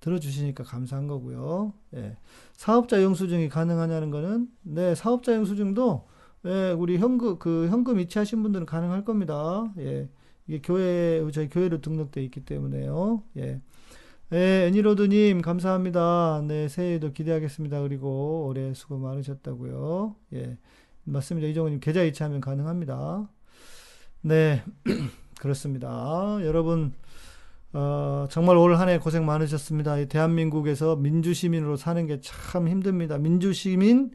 들어주시니까 감사한 거고요. 예. 사업자 영수증이 가능하냐는 거는, 네, 사업자 영수증도, 예, 우리 현금, 그 현금 이체하신 분들은 가능할 겁니다. 예. 이게 교회, 저희 교회로 등록돼 있기 때문에요. 예. 예, 애니로드 님, 감사합니다. 네, 새해에도 기대하겠습니다. 그리고 올해 수고 많으셨다고요. 예. 맞습니다. 이정호님, 계좌 이체하면 가능합니다. 네, 그렇습니다. 여러분, 어, 정말 올 한 해 고생 많으셨습니다. 이 대한민국에서 민주시민으로 사는 게 참 힘듭니다. 민주시민,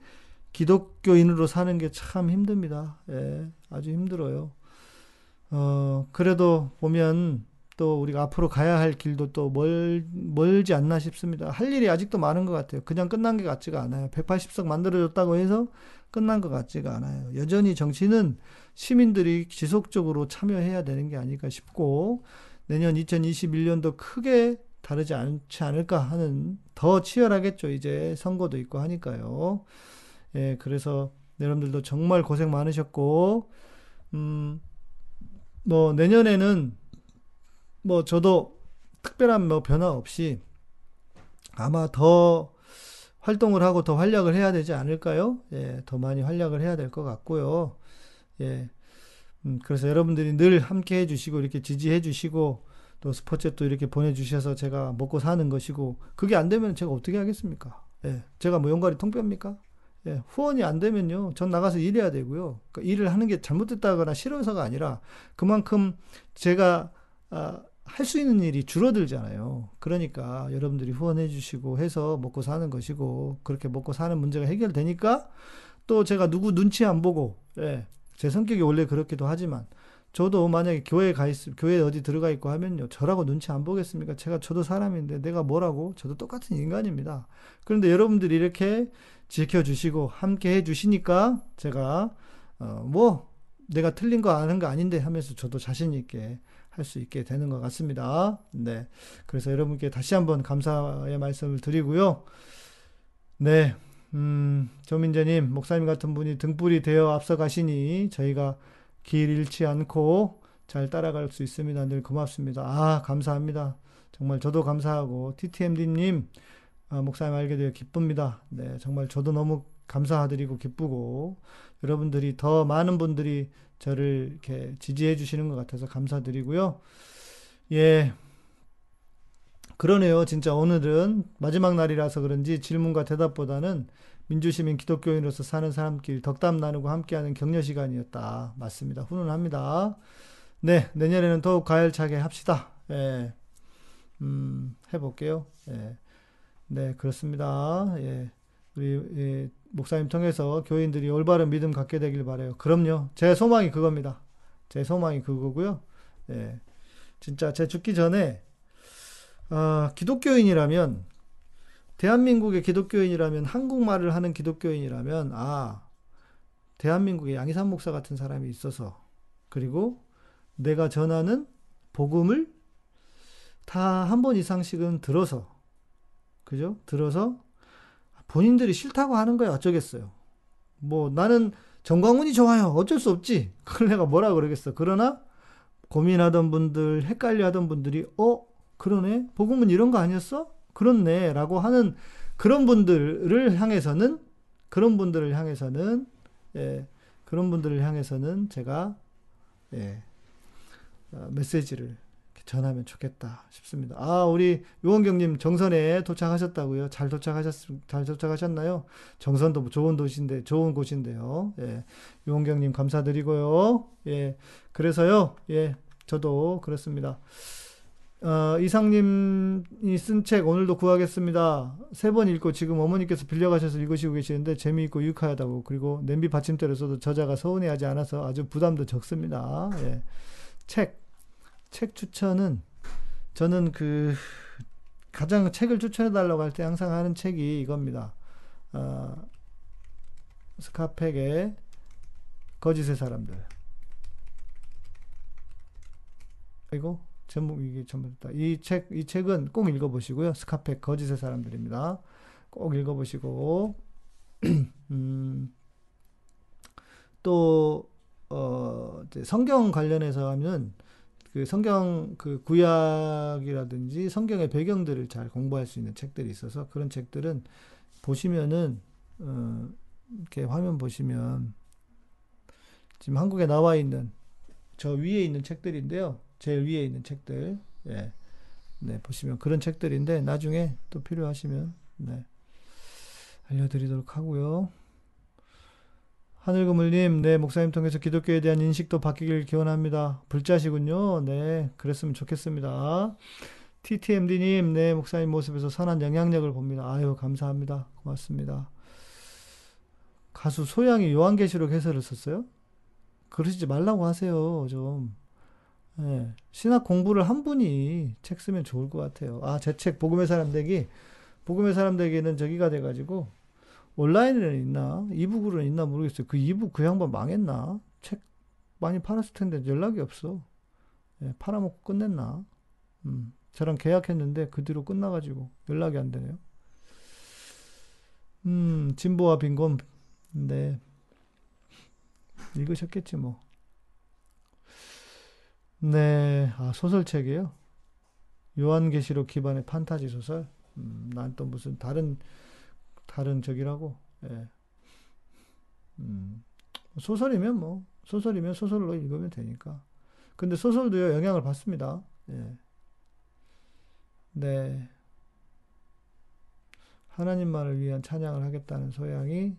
기독교인으로 사는 게 참 힘듭니다. 예, 아주 힘들어요. 어, 그래도 보면 또 우리가 앞으로 가야 할 길도 또 멀, 멀지 않나 싶습니다. 할 일이 아직도 많은 것 같아요. 그냥 끝난 게 같지가 않아요. 180석 만들어졌다고 해서 끝난 것 같지가 않아요. 여전히 정치는 시민들이 지속적으로 참여해야 되는 게 아닐까 싶고, 내년 2021년도 크게 다르지 않지 않을까 하는 더 치열하겠죠. 이제 선거도 있고 하니까요. 예, 그래서 여러분들도 정말 고생 많으셨고, 음, 뭐 내년에는 뭐 저도 특별한 뭐 변화 없이 아마 더 활동을 하고 더 활약을 해야 되지 않을까요? 예, 더 많이 활약을 해야 될 것 같고요. 예, 음, 그래서 여러분들이 늘 함께 해주시고 이렇게 지지해 주시고 또 스포츠도 이렇게 보내주셔서 제가 먹고 사는 것이고 그게 안 되면 제가 어떻게 하겠습니까? 예, 제가 뭐 연갈이 통뼈입니까? 예, 후원이 안 되면요, 전 나가서 일해야 되고요. 그 일을 하는 게 잘못됐다거나 싫어서가 아니라 그만큼 제가 아, 할 수 있는 일이 줄어들잖아요. 그러니까 여러분들이 후원해 주시고 해서 먹고 사는 것이고 그렇게 먹고 사는 문제가 해결되니까 또 제가 누구 눈치 안 보고 예, 제 성격이 원래 그렇기도 하지만 저도 만약에 교회에 가 있, 교회에 어디 들어가 있고 하면요. 저라고 눈치 안 보겠습니까? 제가 저도 사람인데 내가 뭐라고? 저도 똑같은 인간입니다. 그런데 여러분들이 이렇게 지켜주시고 함께 해주시니까 제가 어, 뭐 내가 틀린 거 아는 거 아닌데 하면서 저도 자신 있게 할 수 있게 되는 것 같습니다. 네. 그래서 여러분께 다시 한번 감사의 말씀을 드리고요. 네. 음, 조민재님, 목사님 같은 분이 등불이 되어 앞서가시니 저희가 길 잃지 않고 잘 따라갈 수 있습니다. 늘 고맙습니다. 아, 감사합니다. 정말 저도 감사하고, TTMD님, 아, 목사님 알게 되어 기쁩니다. 네, 정말 저도 너무 감사드리고 기쁘고, 여러분들이 더 많은 분들이 저를 이렇게 지지해 주시는 것 같아서 감사드리고요. 예. 그러네요. 진짜 오늘은 마지막 날이라서 그런지 질문과 대답보다는 민주시민 기독교인으로서 사는 사람끼리 덕담 나누고 함께하는 격려 시간이었다. 맞습니다. 훈훈합니다. 네, 내년에는 더욱 가열차게 합시다. 예, 음, 해볼게요. 예, 네, 그렇습니다. 예, 우리 예, 목사님 통해서 교인들이 올바른 믿음 갖게 되길 바래요. 그럼요. 제 소망이 그겁니다. 제 소망이 그거고요. 예, 진짜 제 죽기 전에 아, 기독교인이라면 대한민국의 기독교인이라면 한국말을 하는 기독교인이라면 아 대한민국에 양희삼 목사 같은 사람이 있어서 그리고 내가 전하는 복음을 다 한 번 이상씩은 들어서 그죠? 들어서 본인들이 싫다고 하는 거야 어쩌겠어요. 뭐 나는 정광훈이 좋아요. 어쩔 수 없지. 그걸 내가 뭐라 그러겠어. 그러나 고민하던 분들, 헷갈려 하던 분들이 어 그러네. 복음은 이런 거 아니었어? 그렇네. 라고 하는 그런 분들을 향해서는, 그런 분들을 향해서는, 예, 그런 분들을 향해서는 제가, 예, 어, 메시지를 전하면 좋겠다 싶습니다. 아, 우리 유원경님 정선에 도착하셨다고요? 잘 도착하셨, 잘 도착하셨나요? 정선도 좋은 도시인데, 좋은 곳인데요. 예, 유원경님 감사드리고요. 예, 그래서요, 예, 저도 그렇습니다. 어, 이상님이 쓴 책 오늘도 구하겠습니다. 세 번 읽고 지금 어머니께서 빌려가셔서 읽으시고 계시는데 재미있고 유익하다고 그리고 냄비 받침대로 써도 저자가 서운해하지 않아서 아주 부담도 적습니다. 예. 책, 책 추천은 저는 그 가장 책을 추천해 달라고 할 때 항상 하는 책이 이겁니다. 어, 스카펙의 거짓의 사람들. 그리고 제목 이게 전부다. 이 책, 이 책은 꼭 읽어보시고요. 스카펙 거짓의 사람들입니다. 꼭 읽어보시고 음, 또 어, 성경 관련해서 하면 그 성경 그 구약이라든지 성경의 배경들을 잘 공부할 수 있는 책들이 있어서 그런 책들은 보시면은 어, 이렇게 화면 보시면 지금 한국에 나와 있는 저 위에 있는 책들인데요. 제일 위에 있는 책들. 예. 네, 보시면 그런 책들인데 나중에 또 필요하시면 네. 알려드리도록 하고요. 하늘그물님, 네, 목사님 통해서 기독교에 대한 인식도 바뀌길 기원합니다. 불자시군요. 네, 그랬으면 좋겠습니다. TTMD님, 네, 목사님 모습에서 선한 영향력을 봅니다. 아유, 감사합니다. 고맙습니다. 가수 소양이 요한계시록 해설을 썼어요? 그러시지 말라고 하세요, 좀. 예, 신학 공부를 한 분이 책 쓰면 좋을 것 같아요. 아, 제 책, 복음의 사람 되기. 복음의 사람 되기는 저기가 돼가지고, 온라인에는 있나? 이북으로는 있나 모르겠어요. 그 이북 그 양반 망했나? 책 많이 팔았을 텐데 연락이 없어. 예, 팔아먹고 끝냈나? 음, 저랑 계약했는데 그 뒤로 끝나가지고 연락이 안 되네요. 음, 진보와 빈곤. 네. 읽으셨겠지, 뭐. 네, 아, 소설책이에요. 요한계시록 기반의 판타지 소설. 음, 난 또 무슨 다른 다른 적이라고. 예. 음, 소설이면 뭐 소설이면 소설로 읽으면 되니까. 근데 소설도요 영향을 받습니다. 예. 네. 하나님만을 위한 찬양을 하겠다는 소양이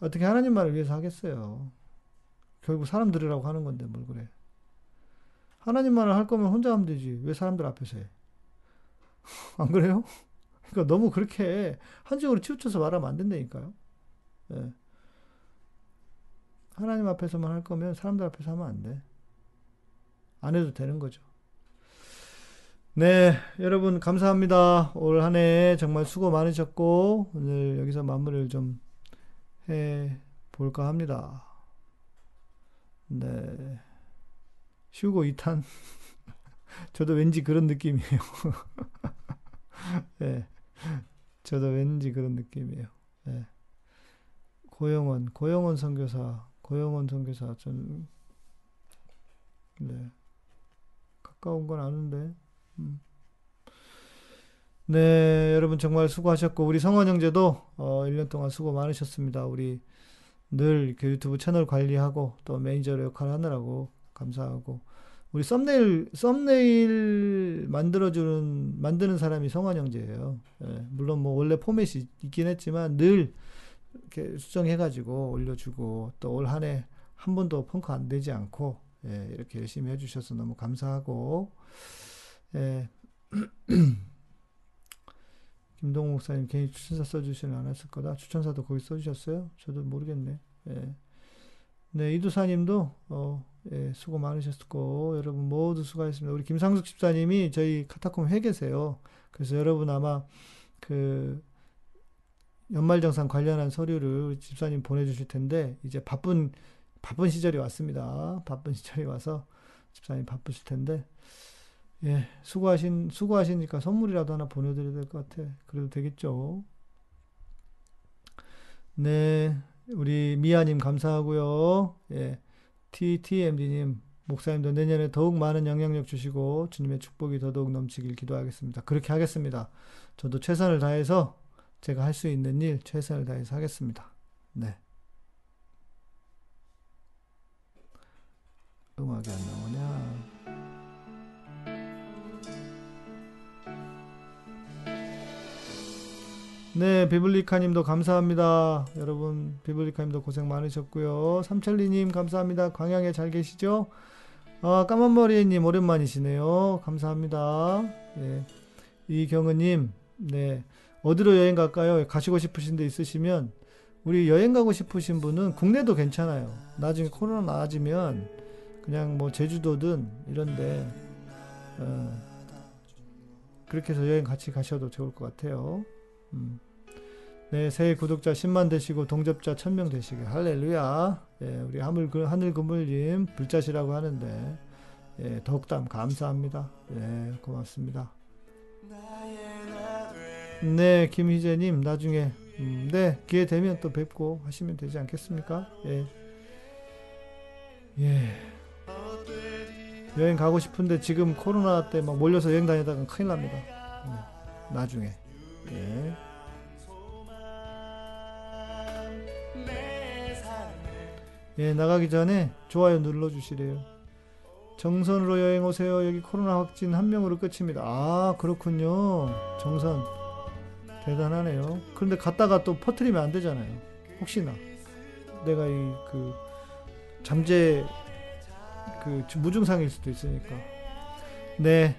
어떻게 하나님만을 위해서 하겠어요? 결국 사람 들으라고 하는 건데 뭘 그래? 하나님만을 할 거면 혼자 하면 되지. 왜 사람들 앞에서 해? 안 그래요? 그러니까 너무 그렇게 한쪽으로 치우쳐서 말하면 안 된다니까요. 예. 하나님 앞에서만 할 거면 사람들 앞에서 하면 안 돼. 안 해도 되는 거죠. 네, 여러분 감사합니다. 올 한 해 정말 수고 많으셨고 오늘 여기서 마무리를 좀 해 볼까 합니다. 네. 휴고 2탄. 저도 왠지 그런 느낌이에요. 네. 저도 왠지 그런 느낌이에요. 네. 고영원, 고영원 선교사, 고영원 선교사, 전, 네. 가까운 건 아는데, 음. 네, 여러분 정말 수고하셨고, 우리 성원 형제도, 어, 1년 동안 수고 많으셨습니다. 우리 늘 이렇게 유튜브 채널 관리하고, 또 매니저로 역할 하느라고 감사하고, 우리 썸네일 썸네일 만들어주는 만드는 사람이 성환 형제예요. 예, 물론 뭐 원래 포맷이 있긴 했지만 늘 이렇게 수정해가지고 올려주고 또 올 한 해 한 번도 펑크 안 되지 않고 예, 이렇게 열심히 해주셔서 너무 감사하고 예. 김동욱 목사님 괜히 추천사 써주시는 않았을 거다. 추천사도 거기 써주셨어요? 저도 모르겠네. 예. 네, 이두사님도 어, 예, 수고 많으셨고 여러분 모두 수고하셨습니다. 우리 김상숙 집사님이 저희 카타콤 회계세요. 그래서 여러분 아마 그 연말정산 관련한 서류를 집사님 보내주실 텐데 이제 바쁜 바쁜 시절이 왔습니다. 바쁜 시절이 와서 집사님 바쁘실 텐데 예, 수고하신, 수고하시니까 선물이라도 하나 보내드려야 될 것 같아. 그래도 되겠죠. 네, 우리 미아님 감사하고요. 예, TTMD님, 목사님도 내년에 더욱 많은 영향력 주시고 주님의 축복이 더더욱 넘치길 기도하겠습니다. 그렇게 하겠습니다. 저도 최선을 다해서 제가 할 수 있는 일 최선을 다해서 하겠습니다. 네. 음악이 안 나오냐? 네, 비블리카님도 감사합니다. 여러분, 비블리카님도 고생 많으셨고요. 삼천리님 감사합니다. 광양에 잘 계시죠? 아, 까만머리님 오랜만이시네요. 감사합니다. 예. 이경은님, 네, 어디로 여행 갈까요? 가시고 싶으신 데 있으시면 우리 여행 가고 싶으신 분은 국내도 괜찮아요. 나중에 코로나 나아지면 그냥 뭐 제주도든 이런데 어, 그렇게 해서 여행 같이 가셔도 좋을 것 같아요. 음. 네, 새해 구독자 10만 되시고 동접자 1000명 되시길 할렐루야. 예, 우리 하늘 그 하늘 그물님 불자시라고 하는데 예, 더욱담 감사합니다. 예, 고맙습니다. 네, 김희재님 나중에 음, 네 기회 되면 또 뵙고 하시면 되지 않겠습니까? 예, 예. 여행 가고 싶은데 지금 코로나 때 막 몰려서 여행 다니다가 큰일 납니다. 예, 나중에. 예. 예, 나가기 전에 좋아요 눌러주시래요. 정선으로 여행 오세요. 여기 코로나 확진 한 명으로 끝입니다. 아, 그렇군요. 정선. 대단하네요. 그런데 갔다가 또 퍼트리면 안 되잖아요. 혹시나. 내가 이 그 잠재 그 무증상일 수도 있으니까. 네.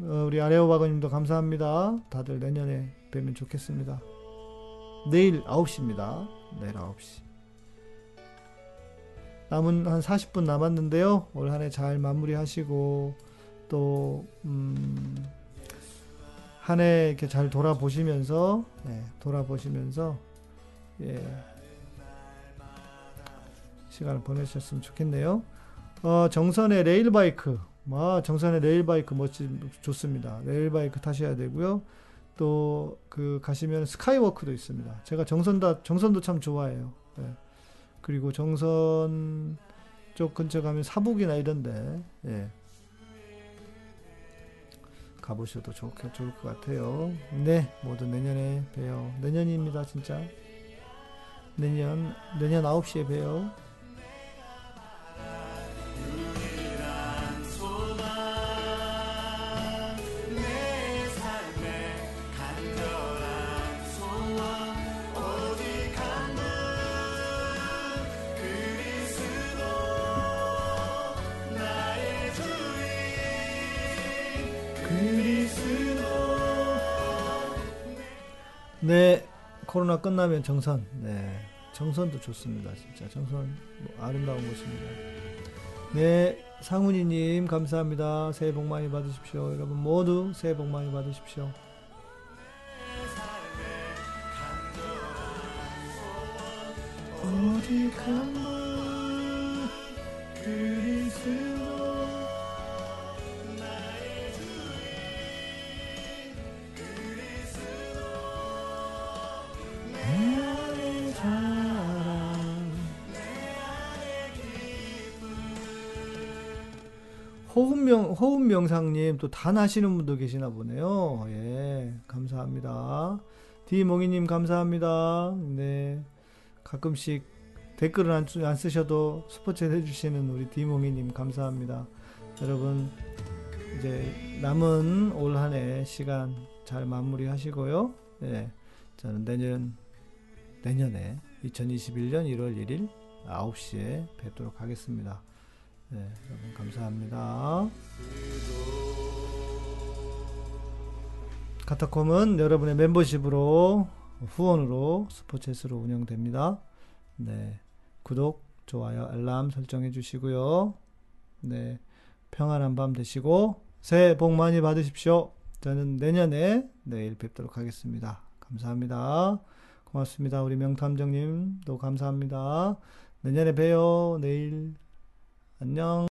어, 우리 아레오 바거님도 감사합니다. 다들 내년에 뵈면 좋겠습니다. 내일 9시입니다. 내일 9시. 남은 한 40분 남았는데요. 올 한 해 잘 마무리하시고 또 음, 한해 이렇게 잘 돌아보시면서 네, 돌아보시면서 예, 시간을 보내셨으면 좋겠네요. 어, 정선의 레일바이크, 아, 정선의 레일바이크 멋진 좋습니다. 레일바이크 타셔야 되고요. 또 그 가시면 스카이워크도 있습니다. 제가 정선다 정선도 참 좋아해요. 예. 그리고 정선 쪽 근처 가면 사북이나 이런데 예. 가보셔도 좋, 좋을 것 같아요. 네, 모두 내년에 봬요. 내년입니다, 진짜. 내년 내년 9시에 봬요. 네, 코로나 끝나면 정선. 네, 정선도 좋습니다. 진짜 정선 뭐 아름다운 곳입니다. 네, 상훈이님 감사합니다. 새해 복 많이 받으십시오. 여러분 모두 새해 복 많이 받으십시오. 오직 한번 그리스 명 호흡명상님 또 단 하시는 분도 계시나 보네요. 예, 감사합니다. 디몽이님 감사합니다. 네, 가끔씩 댓글을 안, 쓰- 안 쓰셔도 스포츠 해주시는 우리 디몽이님 감사합니다. 여러분 이제 남은 올 한 해 시간 잘 마무리하시고요. 예, 저는 내년 내년에 2021년 1월 1일 9시에 뵙도록 하겠습니다. 예, 여러분 감사합니다. 카타콤은 여러분의 멤버십으로 후원으로 스포츠스로 운영됩니다. 네, 구독, 좋아요, 알람 설정해 주시고요. 네, 평안한 밤 되시고 새해 복 많이 받으십시오. 저는 내년에 내일 뵙도록 하겠습니다. 감사합니다. 고맙습니다. 우리 명탐정님도 감사합니다. 내년에 봬요. 내일 안녕.